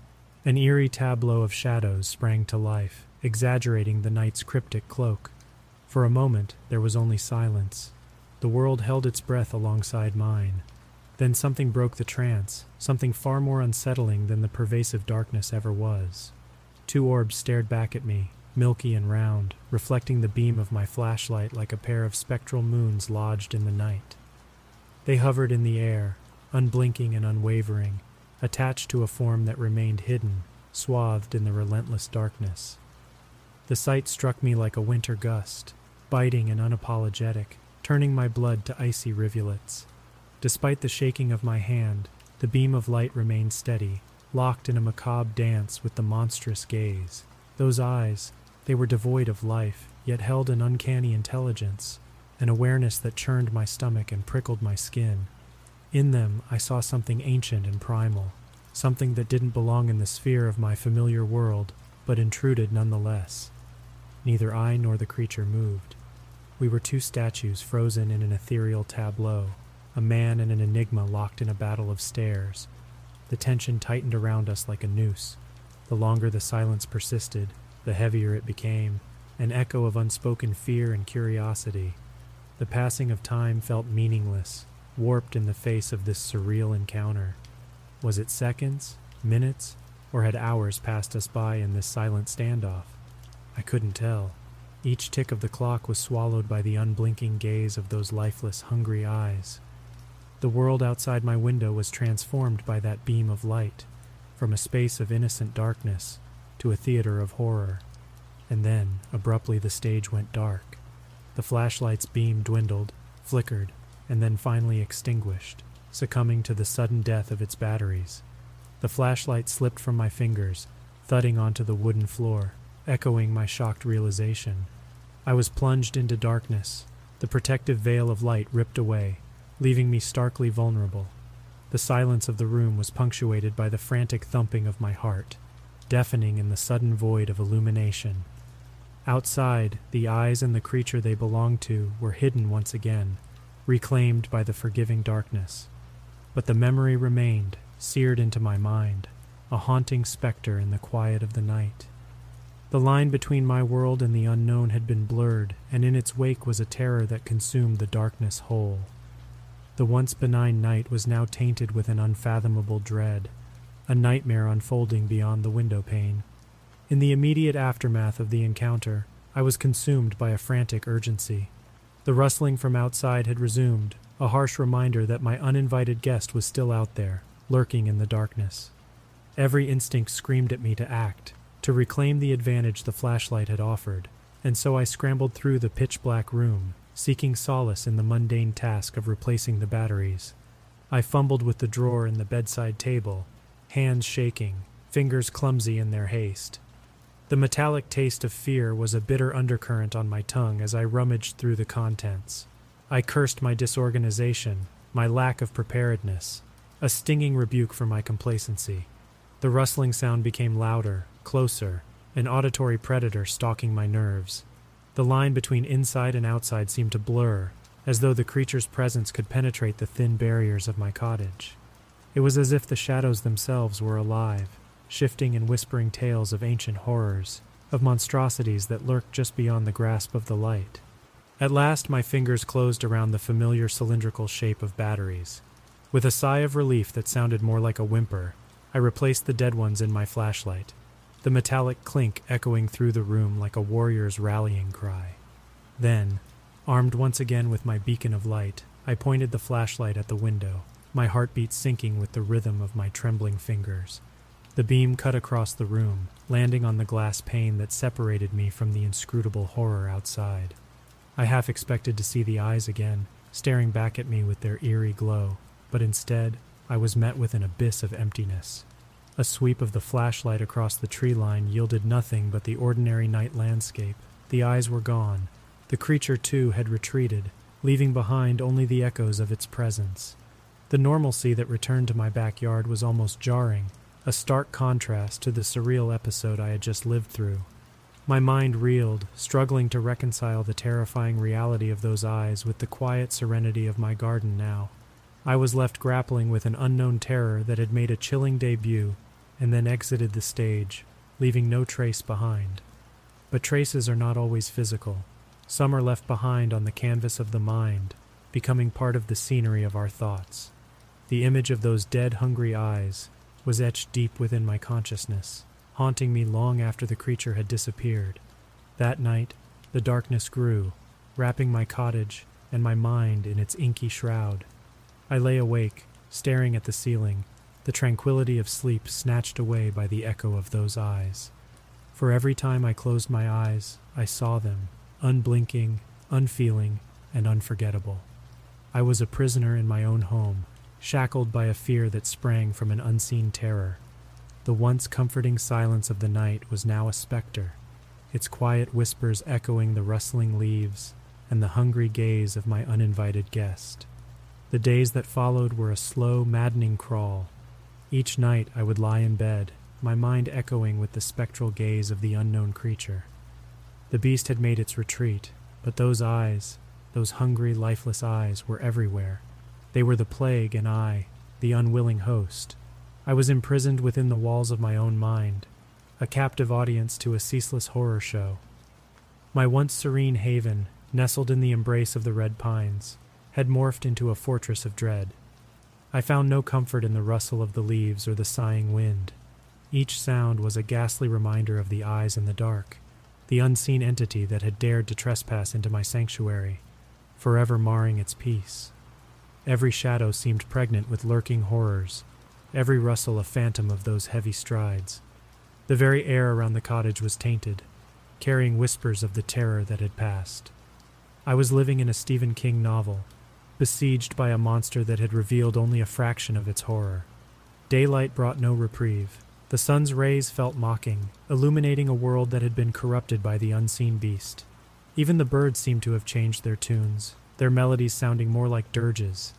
Speaker 1: An eerie tableau of shadows sprang to life, exaggerating the night's cryptic cloak. For a moment, there was only silence. The world held its breath alongside mine. Then something broke the trance, something far more unsettling than the pervasive darkness ever was. Two orbs stared back at me, milky and round, reflecting the beam of my flashlight like a pair of spectral moons lodged in the night. They hovered in the air, unblinking and unwavering, attached to a form that remained hidden, swathed in the relentless darkness. The sight struck me like a winter gust, biting and unapologetic, turning my blood to icy rivulets. Despite the shaking of my hand, the beam of light remained steady, locked in a macabre dance with the monstrous gaze. Those eyes, they were devoid of life, yet held an uncanny intelligence. an awareness that churned my stomach and prickled my skin. In them, I saw something ancient and primal, something that didn't belong in the sphere of my familiar world, but intruded nonetheless. Neither I nor the creature moved. We were two statues frozen in an ethereal tableau, a man and an enigma locked in a battle of stares. The tension tightened around us like a noose. The longer the silence persisted, the heavier it became, an echo of unspoken fear and curiosity. The passing of time felt meaningless, warped in the face of this surreal encounter. Was it seconds, minutes, or had hours passed us by in this silent standoff? I couldn't tell. Each tick of the clock was swallowed by the unblinking gaze of those lifeless, hungry eyes. The world outside my window was transformed by that beam of light, from a space of innocent darkness to a theater of horror. And then, abruptly, the stage went dark. The flashlight's beam dwindled, flickered, and then finally extinguished, succumbing to the sudden death of its batteries. The flashlight slipped from my fingers, thudding onto the wooden floor, echoing my shocked realization. I was plunged into darkness, the protective veil of light ripped away, leaving me starkly vulnerable. The silence of the room was punctuated by the frantic thumping of my heart, deafening in the sudden void of illumination. Outside, the eyes and the creature they belonged to were hidden once again, reclaimed by the forgiving darkness. But the memory remained, seared into my mind, a haunting specter in the quiet of the night. The line between my world and the unknown had been blurred, and in its wake was a terror that consumed the darkness whole. The once benign night was now tainted with an unfathomable dread, a nightmare unfolding beyond the window pane. In the immediate aftermath of the encounter, I was consumed by a frantic urgency. The rustling from outside had resumed, a harsh reminder that my uninvited guest was still out there, lurking in the darkness. Every instinct screamed at me to act, to reclaim the advantage the flashlight had offered, and so I scrambled through the pitch black room, seeking solace in the mundane task of replacing the batteries. I fumbled with the drawer in the bedside table, hands shaking, fingers clumsy in their haste. The metallic taste of fear was a bitter undercurrent on my tongue as I rummaged through the contents. I cursed my disorganization, my lack of preparedness, a stinging rebuke for my complacency. The rustling sound became louder, closer, an auditory predator stalking my nerves. The line between inside and outside seemed to blur, as though the creature's presence could penetrate the thin barriers of my cottage. It was as if the shadows themselves were alive, shifting and whispering tales of ancient horrors, of monstrosities that lurked just beyond the grasp of the light. At last, my fingers closed around the familiar cylindrical shape of batteries. With a sigh of relief that sounded more like a whimper, I replaced the dead ones in my flashlight, the metallic clink echoing through the room like a warrior's rallying cry. Then, armed once again with my beacon of light, I pointed the flashlight at the window, my heartbeat sinking with the rhythm of my trembling fingers. The beam cut across the room, landing on the glass pane that separated me from the inscrutable horror outside. I half expected to see the eyes again, staring back at me with their eerie glow, but instead, I was met with an abyss of emptiness. A sweep of the flashlight across the tree line yielded nothing but the ordinary night landscape. The eyes were gone. The creature, too, had retreated, leaving behind only the echoes of its presence. The normalcy that returned to my backyard was almost jarring, a stark contrast to the surreal episode I had just lived through. My mind reeled, struggling to reconcile the terrifying reality of those eyes with the quiet serenity of my garden now. I was left grappling with an unknown terror that had made a chilling debut and then exited the stage, leaving no trace behind. But traces are not always physical. Some are left behind on the canvas of the mind, becoming part of the scenery of our thoughts. The image of those dead, hungry eyes, was etched deep within my consciousness, haunting me long after the creature had disappeared. That night, the darkness grew, wrapping my cottage and my mind in its inky shroud. I lay awake, staring at the ceiling, the tranquility of sleep snatched away by the echo of those eyes. For every time I closed my eyes, I saw them, unblinking, unfeeling, and unforgettable. I was a prisoner in my own home, shackled by a fear that sprang from an unseen terror. The once comforting silence of the night was now a specter, its quiet whispers echoing the rustling leaves and the hungry gaze of my uninvited guest. The days that followed were a slow, maddening crawl. Each night I would lie in bed, my mind echoing with the spectral gaze of the unknown creature. The beast had made its retreat, but those eyes, those hungry, lifeless eyes, were everywhere. They were the plague, and I, the unwilling host. I was imprisoned within the walls of my own mind, a captive audience to a ceaseless horror show. My once serene haven, nestled in the embrace of the red pines, had morphed into a fortress of dread. I found no comfort in the rustle of the leaves or the sighing wind. Each sound was a ghastly reminder of the eyes in the dark, the unseen entity that had dared to trespass into my sanctuary, forever marring its peace. Every shadow seemed pregnant with lurking horrors, every rustle a phantom of those heavy strides. The very air around the cottage was tainted, carrying whispers of the terror that had passed. I was living in a Stephen King novel, besieged by a monster that had revealed only a fraction of its horror. Daylight brought no reprieve, the sun's rays felt mocking, illuminating a world that had been corrupted by the unseen beast. Even the birds seemed to have changed their tunes, their melodies sounding more like dirges.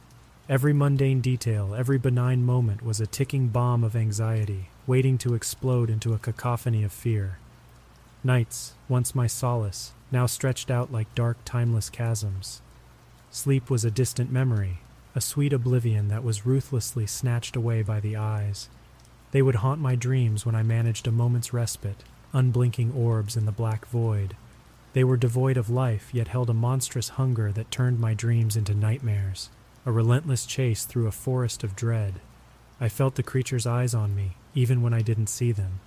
Speaker 1: Every mundane detail, every benign moment was a ticking bomb of anxiety, waiting to explode into a cacophony of fear. Nights, once my solace, now stretched out like dark, timeless chasms. Sleep was a distant memory, a sweet oblivion that was ruthlessly snatched away by the eyes, they would haunt my dreams when I managed a moment's respite, unblinking orbs in the black void. They were devoid of life, yet held a monstrous hunger that turned my dreams into nightmares, a relentless chase through a forest of dread. I felt the creature's eyes on me, even when I didn't see them.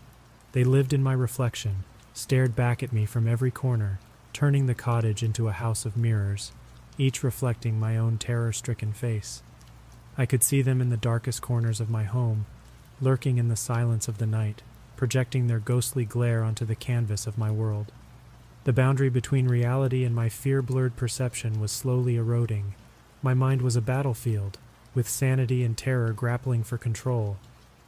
Speaker 1: They lived in my reflection, stared back at me from every corner, turning the cottage into a house of mirrors, each reflecting my own terror stricken face. I could see them in the darkest corners of my home, lurking in the silence of the night, projecting their ghostly glare onto the canvas of my world. The boundary between reality and my fear blurred perception was slowly eroding. My mind was a battlefield, with sanity and terror grappling for control.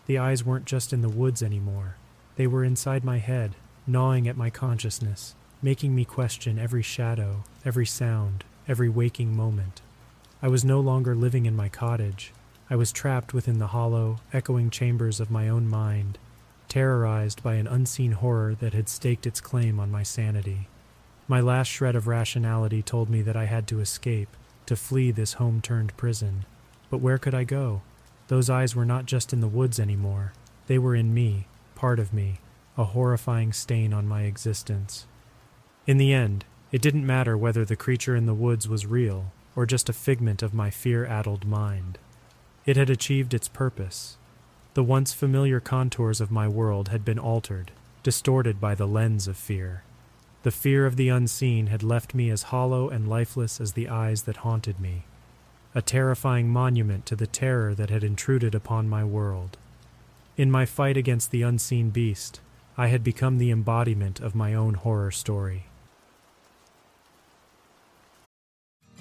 Speaker 1: The eyes weren't just in the woods anymore, they were inside my head, gnawing at my consciousness, making me question every shadow, every sound, every waking moment. I was no longer living in my cottage. I was trapped within the hollow, echoing chambers of my own mind, terrorized by an unseen horror that had staked its claim on my sanity. My last shred of rationality told me that I had to escape, to flee this home turned prison. But where could I go? Those eyes were not just in the woods anymore. They were in me, part of me, a horrifying stain on my existence. In the end, it didn't matter whether the creature in the woods was real or just a figment of my fear addled mind. It had achieved its purpose. The once familiar contours of my world had been altered, distorted by the lens of fear. The fear of the unseen had left me as hollow and lifeless as the eyes that haunted me, a terrifying monument to the terror that had intruded upon my world. In my fight against the unseen beast, I had become the embodiment of my own horror story.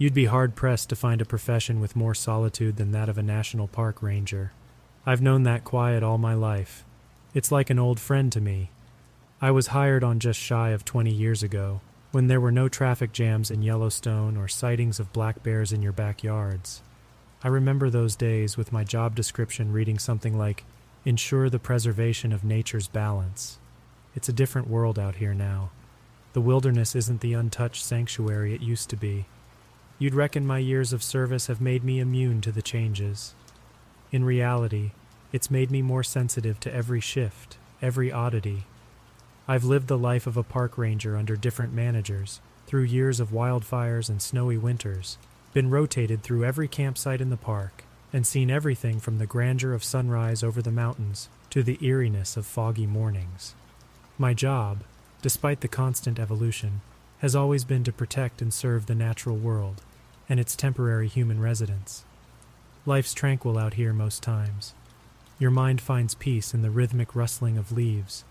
Speaker 1: You'd be hard pressed to find a profession with more solitude than that of a national park ranger. I've known that quiet all my life. It's like an old friend to me. I was hired on just shy of 20 years ago, when there were no traffic jams in Yellowstone or sightings of black bears in your backyards. I remember those days with my job description reading something like, Ensure the preservation of nature's balance. It's a different world out here now. The wilderness isn't the untouched sanctuary it used to be. You'd reckon my years of service have made me immune to the changes. In reality, it's made me more sensitive to every shift, every oddity. I've lived the life of a park ranger under different managers, through years of wildfires and snowy winters, been rotated through every campsite in the park, and seen everything from the grandeur of sunrise over the mountains to the eeriness of foggy mornings. My job, despite the constant evolution, has always been to protect and serve the natural world and its temporary human residents. Life's tranquil out here most times. Your mind finds peace in the rhythmic rustling of leaves,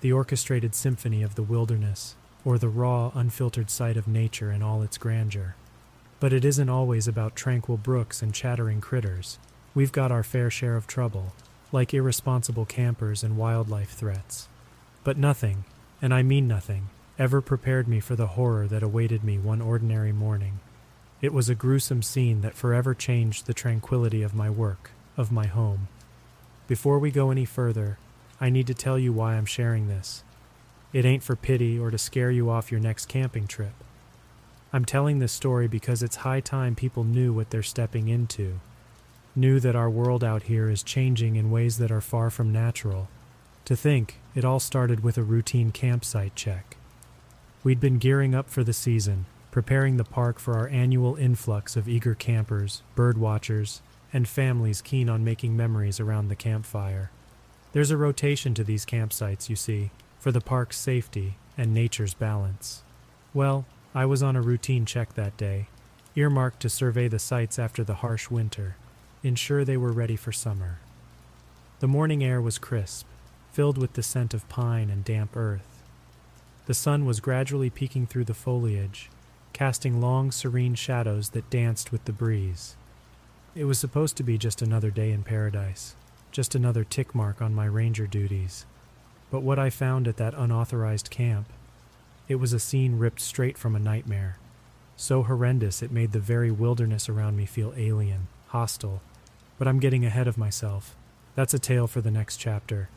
Speaker 1: the orchestrated symphony of the wilderness, or the raw, unfiltered sight of nature in all its grandeur. But it isn't always about tranquil brooks and chattering critters. We've got our fair share of trouble, like irresponsible campers and wildlife threats. But nothing, and I mean nothing, ever prepared me for the horror that awaited me one ordinary morning. It was a gruesome scene that forever changed the tranquility of my work, of my home. Before we go any further, I need to tell you why I'm sharing this. It ain't for pity or to scare you off your next camping trip. I'm telling this story because it's high time people knew what they're stepping into, knew that our world out here is changing in ways that are far from natural. To think, it all started with a routine campsite check. We'd been gearing up for the season, preparing the park for our annual influx of eager campers, bird watchers, and families keen on making memories around the campfire. There's a rotation to these campsites, you see, for the park's safety and nature's balance. Well, I was on a routine check that day, earmarked to survey the sites after the harsh winter, ensure they were ready for summer. The morning air was crisp, filled with the scent of pine and damp earth. The sun was gradually peeking through the foliage, casting long, serene shadows that danced with the breeze. It was supposed to be just another day in paradise, just another tick mark on my ranger duties. But what I found at that unauthorized camp, it was a scene ripped straight from a nightmare. So horrendous it made the very wilderness around me feel alien, hostile. But I'm getting ahead of myself. That's a tale for the next chapter.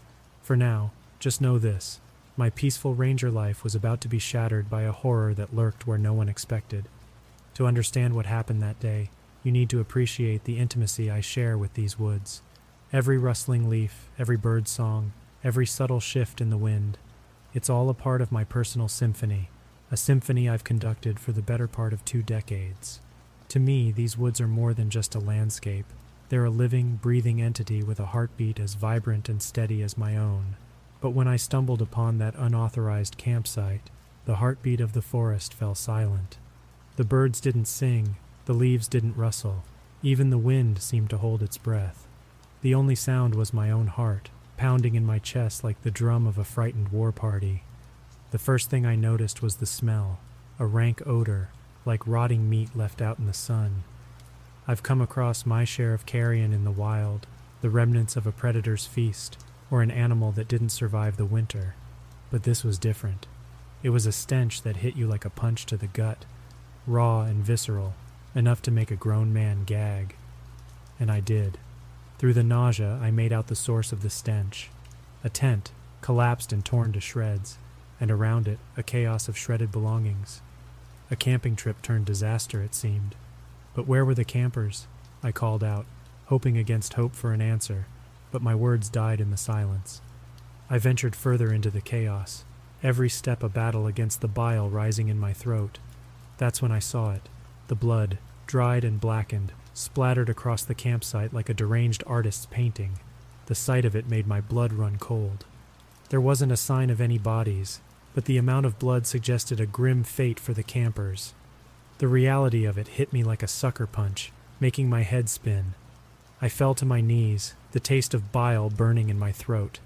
Speaker 1: For now, just know this my peaceful ranger life was about to be shattered by a horror that lurked where no one expected. To understand what happened that day, you need to appreciate the intimacy I share with these woods. Every rustling leaf, every bird song, every subtle shift in the wind. It's all a part of my personal symphony, a symphony I've conducted for the better part of two decades. To me, these woods are more than just a landscape. They're a living, breathing entity with a heartbeat as vibrant and steady as my own. But when I stumbled upon that unauthorized campsite, the heartbeat of the forest fell silent. The birds didn't sing, the leaves didn't rustle, even the wind seemed to hold its breath. The only sound was my own heart, pounding in my chest like the drum of a frightened war party. The first thing I noticed was the smell, a rank odor, like rotting meat left out in the sun. I've come across my share of carrion in the wild, the remnants of a predator's feast, or an animal that didn't survive the winter. But this was different. It was a stench that hit you like a punch to the gut, raw and visceral, enough to make a grown man gag. And I did. Through the nausea, I made out the source of the stench. A tent, collapsed and torn to shreds, and around it, a chaos of shredded belongings. A camping trip turned disaster, it seemed. But where were the campers? I called out, hoping against hope for an answer but my words died in the silence. I ventured further into the chaos, every step a battle against the bile rising in my throat. That's when I saw it the blood, dried and blackened, splattered across the campsite like a deranged artist's painting. The sight of it made my blood run cold. There wasn't a sign of any bodies, but the amount of blood suggested a grim fate for the campers. The reality of it hit me like a sucker punch, making my head spin. I fell to my knees, the taste of bile burning in my throat.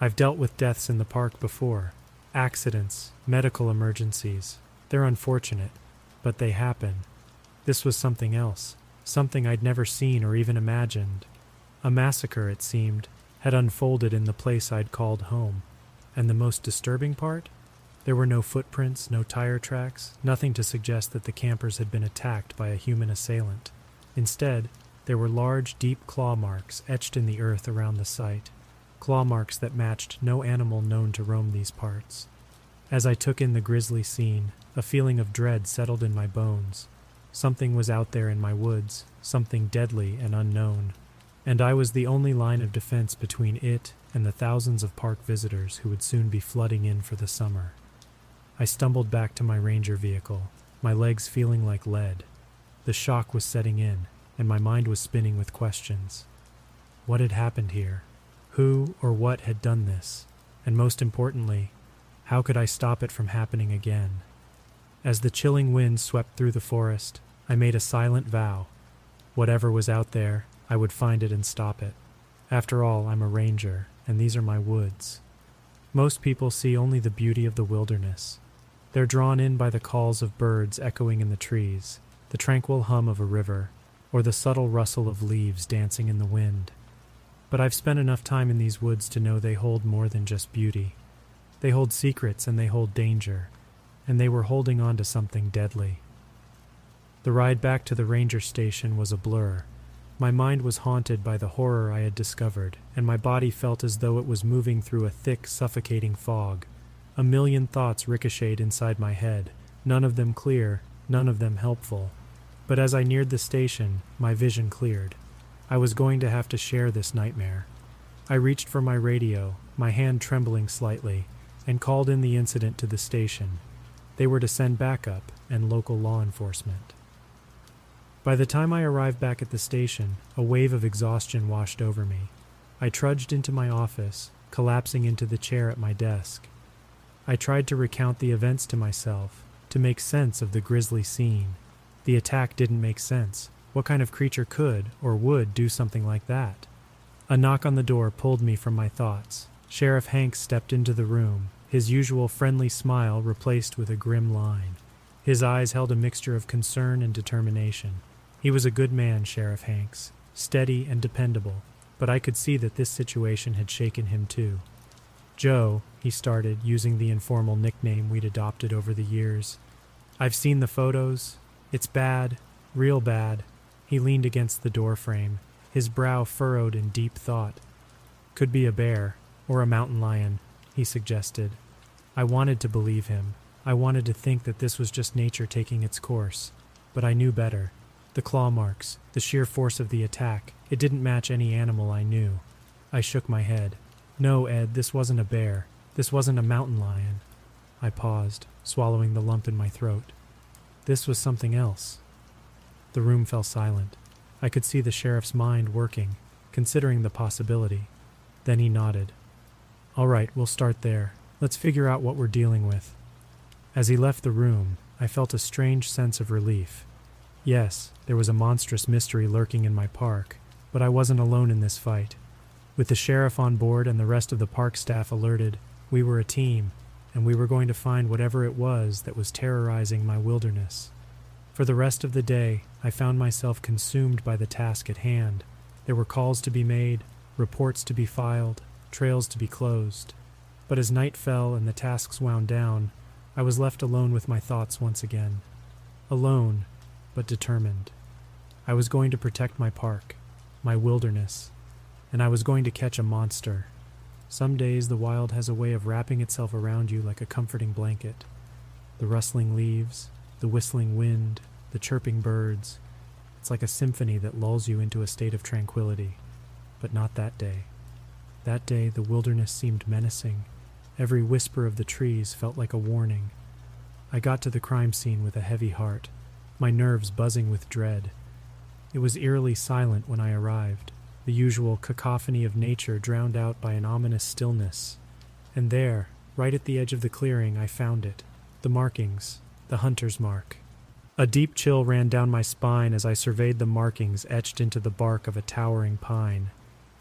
Speaker 1: I've dealt with deaths in the park before accidents, medical emergencies. They're unfortunate, but they happen. This was something else, something I'd never seen or even imagined. A massacre, it seemed, had unfolded in the place I'd called home. And the most disturbing part? There were no footprints, no tire tracks, nothing to suggest that the campers had been attacked by a human assailant. Instead, there were large, deep claw marks etched in the earth around the site, claw marks that matched no animal known to roam these parts. As I took in the grisly scene, a feeling of dread settled in my bones. Something was out there in my woods, something deadly and unknown, and I was the only line of defense between it and the thousands of park visitors who would soon be flooding in for the summer. I stumbled back to my ranger vehicle, my legs feeling like lead. The shock was setting in, and my mind was spinning with questions. What had happened here? Who or what had done this? And most importantly, How could I stop it from happening again? As the chilling wind swept through the forest, I made a silent vow. Whatever was out there, I would find it and stop it. After all, I'm a ranger, and these are my woods. Most people see only the beauty of the wilderness. They're drawn in by the calls of birds echoing in the trees, the tranquil hum of a river, or the subtle rustle of leaves dancing in the wind. But I've spent enough time in these woods to know they hold more than just beauty. They hold secrets and they hold danger, and they were holding on to something deadly. The ride back to the ranger station was a blur. My mind was haunted by the horror I had discovered, and my body felt as though it was moving through a thick, suffocating fog. A million thoughts ricocheted inside my head, none of them clear, none of them helpful. But as I neared the station, my vision cleared. I was going to have to share this nightmare. I reached for my radio, my hand trembling slightly, and called in the incident to the station. They were to send backup and local law enforcement. By the time I arrived back at the station, a wave of exhaustion washed over me. I trudged into my office, collapsing into the chair at my desk. I tried to recount the events to myself, to make sense of the grisly scene. The attack didn't make sense. What kind of creature could or would do something like that? A knock on the door pulled me from my thoughts. Sheriff Hanks stepped into the room, his usual friendly smile replaced with a grim line. His eyes held a mixture of concern and determination. He was a good man, Sheriff Hanks, steady and dependable, but I could see that this situation had shaken him too. Joe, he started, using the informal nickname we'd adopted over the years. I've seen the photos. It's bad, real bad. He leaned against the doorframe, his brow furrowed in deep thought. Could be a bear, or a mountain lion, he suggested. I wanted to believe him. I wanted to think that this was just nature taking its course. But I knew better. The claw marks, the sheer force of the attack, it didn't match any animal I knew. I shook my head. No, Ed, this wasn't a bear. This wasn't a mountain lion. I paused, swallowing the lump in my throat. This was something else. The room fell silent. I could see the sheriff's mind working, considering the possibility. Then he nodded. All right, we'll start there. Let's figure out what we're dealing with. As he left the room, I felt a strange sense of relief. Yes, there was a monstrous mystery lurking in my park, but I wasn't alone in this fight. With the sheriff on board and the rest of the park staff alerted, we were a team, and we were going to find whatever it was that was terrorizing my wilderness. For the rest of the day, I found myself consumed by the task at hand. There were calls to be made, reports to be filed, trails to be closed. But as night fell and the tasks wound down, I was left alone with my thoughts once again. Alone, but determined. I was going to protect my park, my wilderness, and I was going to catch a monster. Some days the wild has a way of wrapping itself around you like a comforting blanket. The rustling leaves, the whistling wind, the chirping birds. It's like a symphony that lulls you into a state of tranquility. But not that day. That day the wilderness seemed menacing. Every whisper of the trees felt like a warning. I got to the crime scene with a heavy heart, my nerves buzzing with dread. It was eerily silent when I arrived, the usual cacophony of nature drowned out by an ominous stillness. And there, right at the edge of the clearing, I found it the markings, the hunter's mark. A deep chill ran down my spine as I surveyed the markings etched into the bark of a towering pine.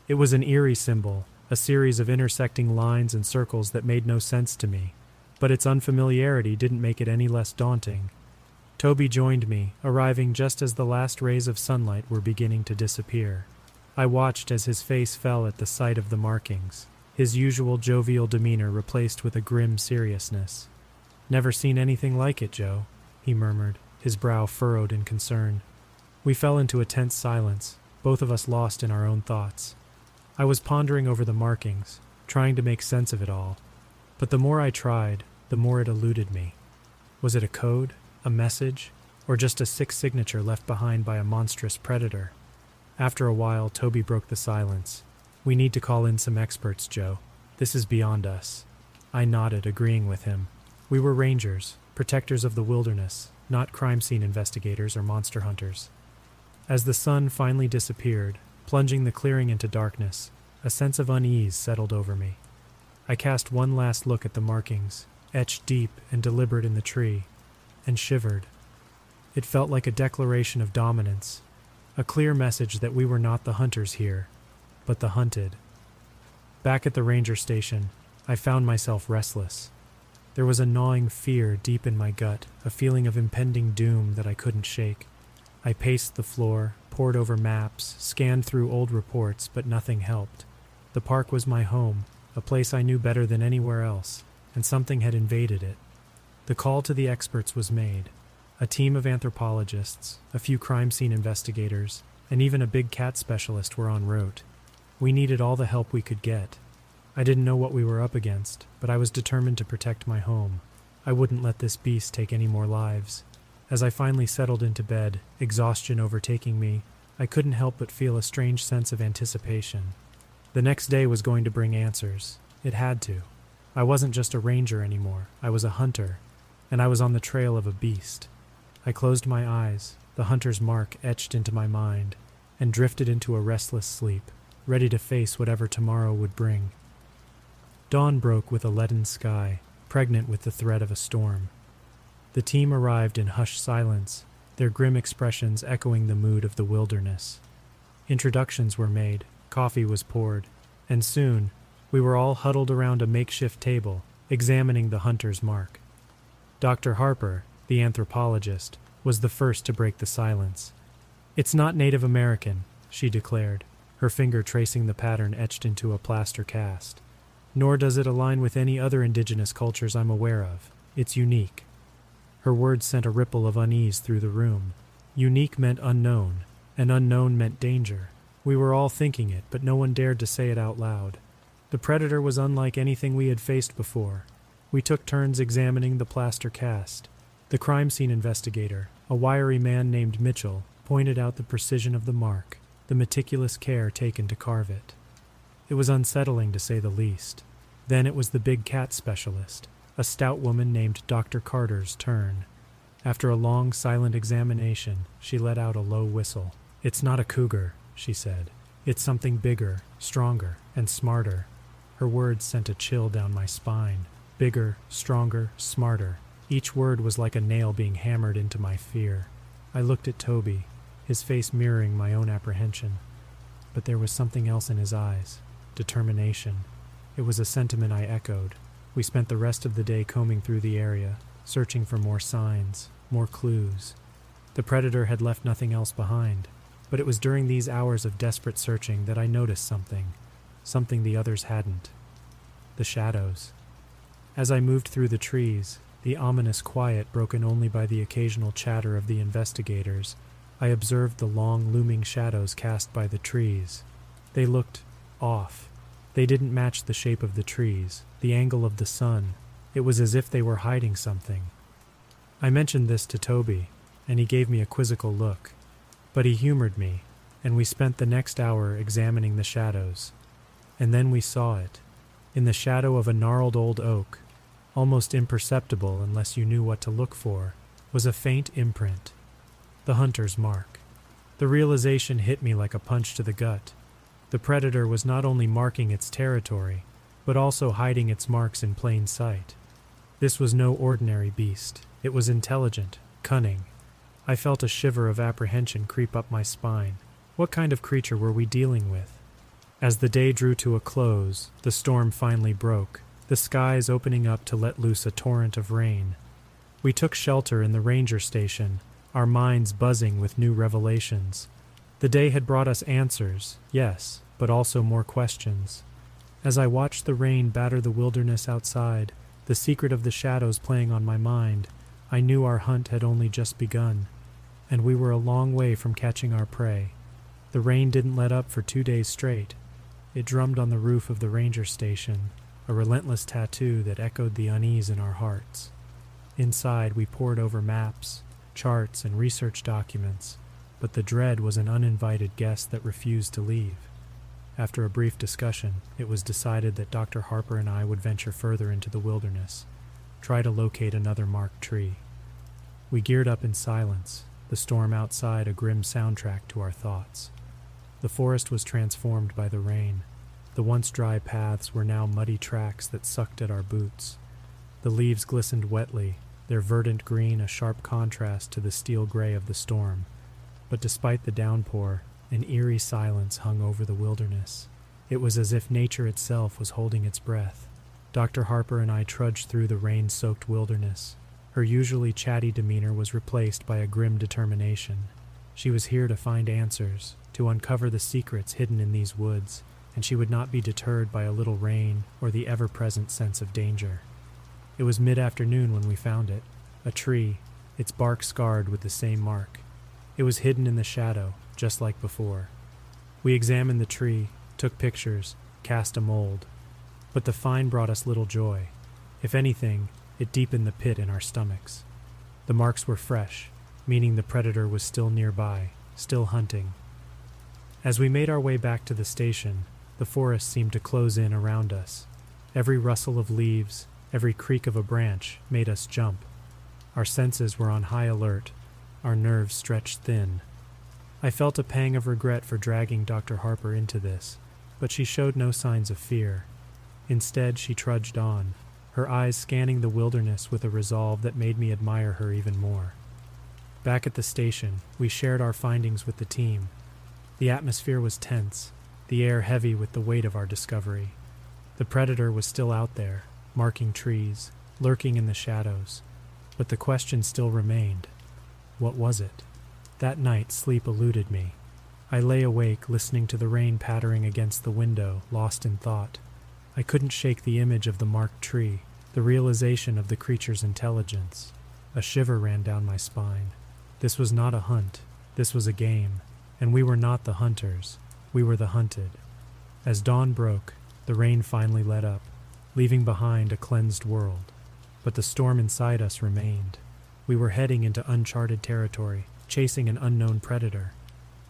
Speaker 1: It was an eerie symbol, a series of intersecting lines and circles that made no sense to me, but its unfamiliarity didn't make it any less daunting. Toby joined me, arriving just as the last rays of sunlight were beginning to disappear. I watched as his face fell at the sight of the markings, his usual jovial demeanor replaced with a grim seriousness. Never seen anything like it, Joe, he murmured, his brow furrowed in concern. We fell into a tense silence, both of us lost in our own thoughts. I was pondering over the markings, trying to make sense of it all. But the more I tried, the more it eluded me. Was it a code, a message, or just a sick signature left behind by a monstrous predator? After a while, Toby broke the silence. We need to call in some experts, Joe. This is beyond us. I nodded, agreeing with him. We were rangers, protectors of the wilderness, not crime scene investigators or monster hunters. As the sun finally disappeared, plunging the clearing into darkness, a sense of unease settled over me. I cast one last look at the markings, etched deep and deliberate in the tree, and shivered. It felt like a declaration of dominance, a clear message that we were not the hunters here, but the hunted. Back at the ranger station, I found myself restless. There was a gnawing fear deep in my gut, a feeling of impending doom that I couldn't shake. I paced the floor, pored over maps, scanned through old reports, but nothing helped. The park was my home, a place I knew better than anywhere else, and something had invaded it. The call to the experts was made. A team of anthropologists, a few crime scene investigators, and even a big cat specialist were en route. We needed all the help we could get. I didn't know what we were up against, but I was determined to protect my home. I wouldn't let this beast take any more lives. As I finally settled into bed, exhaustion overtaking me, I couldn't help but feel a strange sense of anticipation. The next day was going to bring answers. It had to. I wasn't just a ranger anymore, I was a hunter, and I was on the trail of a beast. I closed my eyes, the hunter's mark etched into my mind, and drifted into a restless sleep, ready to face whatever tomorrow would bring. Dawn broke with a leaden sky, pregnant with the threat of a storm. The team arrived in hushed silence, their grim expressions echoing the mood of the wilderness. Introductions were made, coffee was poured, and soon we were all huddled around a makeshift table, examining the hunter's mark. Dr. Harper, the anthropologist, was the first to break the silence. It's not Native American, she declared, her finger tracing the pattern etched into a plaster cast. Nor does it align with any other indigenous cultures I'm aware of. It's unique. Her words sent a ripple of unease through the room. Unique meant unknown, and unknown meant danger. We were all thinking it, but no one dared to say it out loud. The predator was unlike anything we had faced before. We took turns examining the plaster cast. The crime scene investigator, a wiry man named Mitchell, pointed out the precision of the mark, the meticulous care taken to carve it. It was unsettling to say the least. Then it was the big cat specialist, a stout woman named Dr. Carter's turn. After a long, silent examination, she let out a low whistle. It's not a cougar, she said. It's something bigger, stronger, and smarter. Her words sent a chill down my spine. Bigger, stronger, smarter. Each word was like a nail being hammered into my fear. I looked at Toby, his face mirroring my own apprehension. But there was something else in his eyes determination. It was a sentiment I echoed. We spent the rest of the day combing through the area, searching for more signs, more clues. The predator had left nothing else behind, but it was during these hours of desperate searching that I noticed something something the others hadn't the shadows. As I moved through the trees, the ominous quiet broken only by the occasional chatter of the investigators, I observed the long looming shadows cast by the trees. They looked off. They didn't match the shape of the trees, the angle of the sun. It was as if they were hiding something. I mentioned this to Toby, and he gave me a quizzical look. But he humored me, and we spent the next hour examining the shadows. And then we saw it. In the shadow of a gnarled old oak, almost imperceptible unless you knew what to look for, was a faint imprint. The hunter's mark. The realization hit me like a punch to the gut. The predator was not only marking its territory, but also hiding its marks in plain sight. This was no ordinary beast. It was intelligent, cunning. I felt a shiver of apprehension creep up my spine. What kind of creature were we dealing with? As the day drew to a close, the storm finally broke, the skies opening up to let loose a torrent of rain. We took shelter in the ranger station, our minds buzzing with new revelations. The day had brought us answers, yes, but also more questions. As I watched the rain batter the wilderness outside, the secret of the shadows playing on my mind, I knew our hunt had only just begun, and we were a long way from catching our prey. The rain didn't let up for two days straight, it drummed on the roof of the ranger station, a relentless tattoo that echoed the unease in our hearts. Inside, we pored over maps, charts, and research documents, but the dread was an uninvited guest that refused to leave. After a brief discussion, it was decided that Dr. Harper and I would venture further into the wilderness, try to locate another marked tree. We geared up in silence, the storm outside a grim soundtrack to our thoughts. The forest was transformed by the rain. The once dry paths were now muddy tracks that sucked at our boots. The leaves glistened wetly, their verdant green a sharp contrast to the steel gray of the storm. But despite the downpour, an eerie silence hung over the wilderness. It was as if nature itself was holding its breath. Dr. Harper and I trudged through the rain soaked wilderness. Her usually chatty demeanor was replaced by a grim determination. She was here to find answers, to uncover the secrets hidden in these woods, and she would not be deterred by a little rain or the ever present sense of danger. It was mid afternoon when we found it a tree, its bark scarred with the same mark. It was hidden in the shadow, just like before. We examined the tree, took pictures, cast a mold. But the find brought us little joy. If anything, it deepened the pit in our stomachs. The marks were fresh, meaning the predator was still nearby, still hunting. As we made our way back to the station, the forest seemed to close in around us. Every rustle of leaves, every creak of a branch made us jump. Our senses were on high alert, our nerves stretched thin. I felt a pang of regret for dragging Dr. Harper into this, but she showed no signs of fear. Instead, she trudged on, her eyes scanning the wilderness with a resolve that made me admire her even more. Back at the station, we shared our findings with the team. The atmosphere was tense, the air heavy with the weight of our discovery. The predator was still out there, marking trees, lurking in the shadows. But the question still remained what was it? That night, sleep eluded me. I lay awake, listening to the rain pattering against the window, lost in thought. I couldn't shake the image of the marked tree, the realization of the creature's intelligence. A shiver ran down my spine. This was not a hunt, this was a game, and we were not the hunters, we were the hunted. As dawn broke, the rain finally let up, leaving behind a cleansed world. But the storm inside us remained. We were heading into uncharted territory, chasing an unknown predator.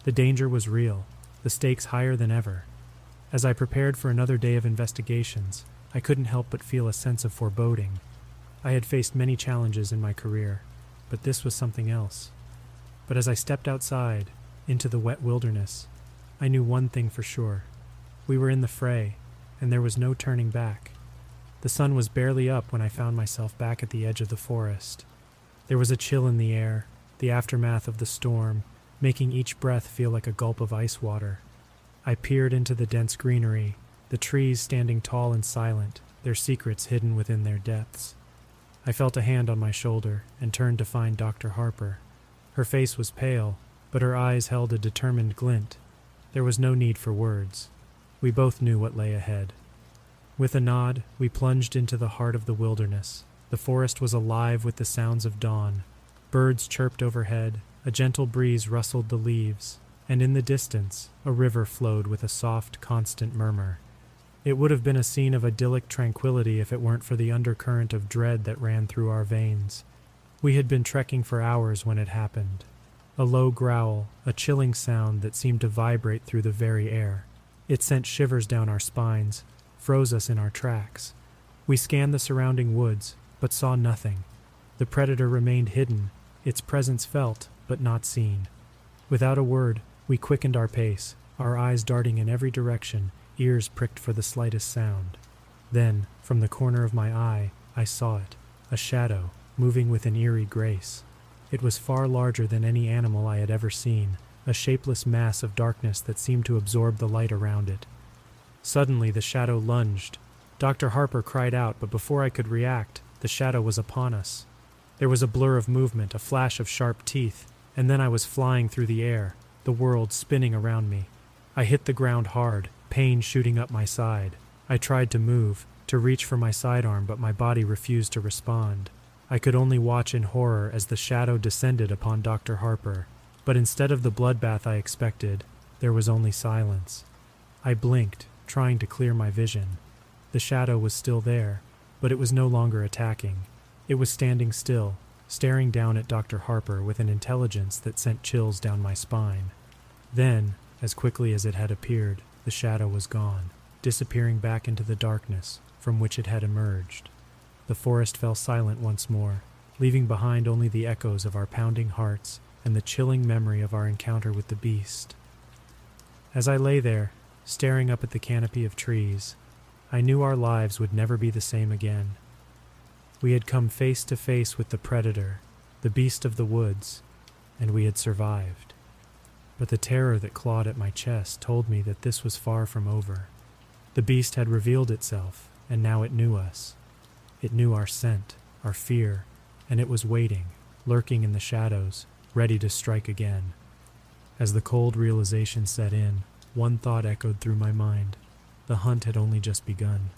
Speaker 1: The danger was real, the stakes higher than ever. As I prepared for another day of investigations, I couldn't help but feel a sense of foreboding. I had faced many challenges in my career, but this was something else. But as I stepped outside, into the wet wilderness, I knew one thing for sure. We were in the fray, and there was no turning back. The sun was barely up when I found myself back at the edge of the forest. There was a chill in the air, the aftermath of the storm, making each breath feel like a gulp of ice water. I peered into the dense greenery, the trees standing tall and silent, their secrets hidden within their depths. I felt a hand on my shoulder and turned to find Dr. Harper. Her face was pale, but her eyes held a determined glint. There was no need for words. We both knew what lay ahead. With a nod, we plunged into the heart of the wilderness. The forest was alive with the sounds of dawn. Birds chirped overhead, a gentle breeze rustled the leaves, and in the distance, a river flowed with a soft, constant murmur. It would have been a scene of idyllic tranquility if it weren't for the undercurrent of dread that ran through our veins. We had been trekking for hours when it happened. A low growl, a chilling sound that seemed to vibrate through the very air. It sent shivers down our spines, froze us in our tracks. We scanned the surrounding woods, but saw nothing. The predator remained hidden, its presence felt, but not seen. Without a word, we quickened our pace, our eyes darting in every direction, ears pricked for the slightest sound. Then, from the corner of my eye, I saw it a shadow, moving with an eerie grace. It was far larger than any animal I had ever seen, a shapeless mass of darkness that seemed to absorb the light around it. Suddenly, the shadow lunged. Dr. Harper cried out, but before I could react, the shadow was upon us. There was a blur of movement, a flash of sharp teeth, and then I was flying through the air, the world spinning around me. I hit the ground hard, pain shooting up my side. I tried to move, to reach for my sidearm, but my body refused to respond. I could only watch in horror as the shadow descended upon Dr. Harper. But instead of the bloodbath I expected, there was only silence. I blinked, trying to clear my vision. The shadow was still there, but it was no longer attacking. It was standing still, staring down at Dr. Harper with an intelligence that sent chills down my spine. Then, as quickly as it had appeared, the shadow was gone, disappearing back into the darkness from which it had emerged. The forest fell silent once more, leaving behind only the echoes of our pounding hearts and the chilling memory of our encounter with the beast. As I lay there, staring up at the canopy of trees, I knew our lives would never be the same again. We had come face to face with the predator, the beast of the woods, and we had survived. But the terror that clawed at my chest told me that this was far from over. The beast had revealed itself, and now it knew us. It knew our scent, our fear, and it was waiting, lurking in the shadows, ready to strike again. As the cold realization set in, one thought echoed through my mind the hunt had only just begun.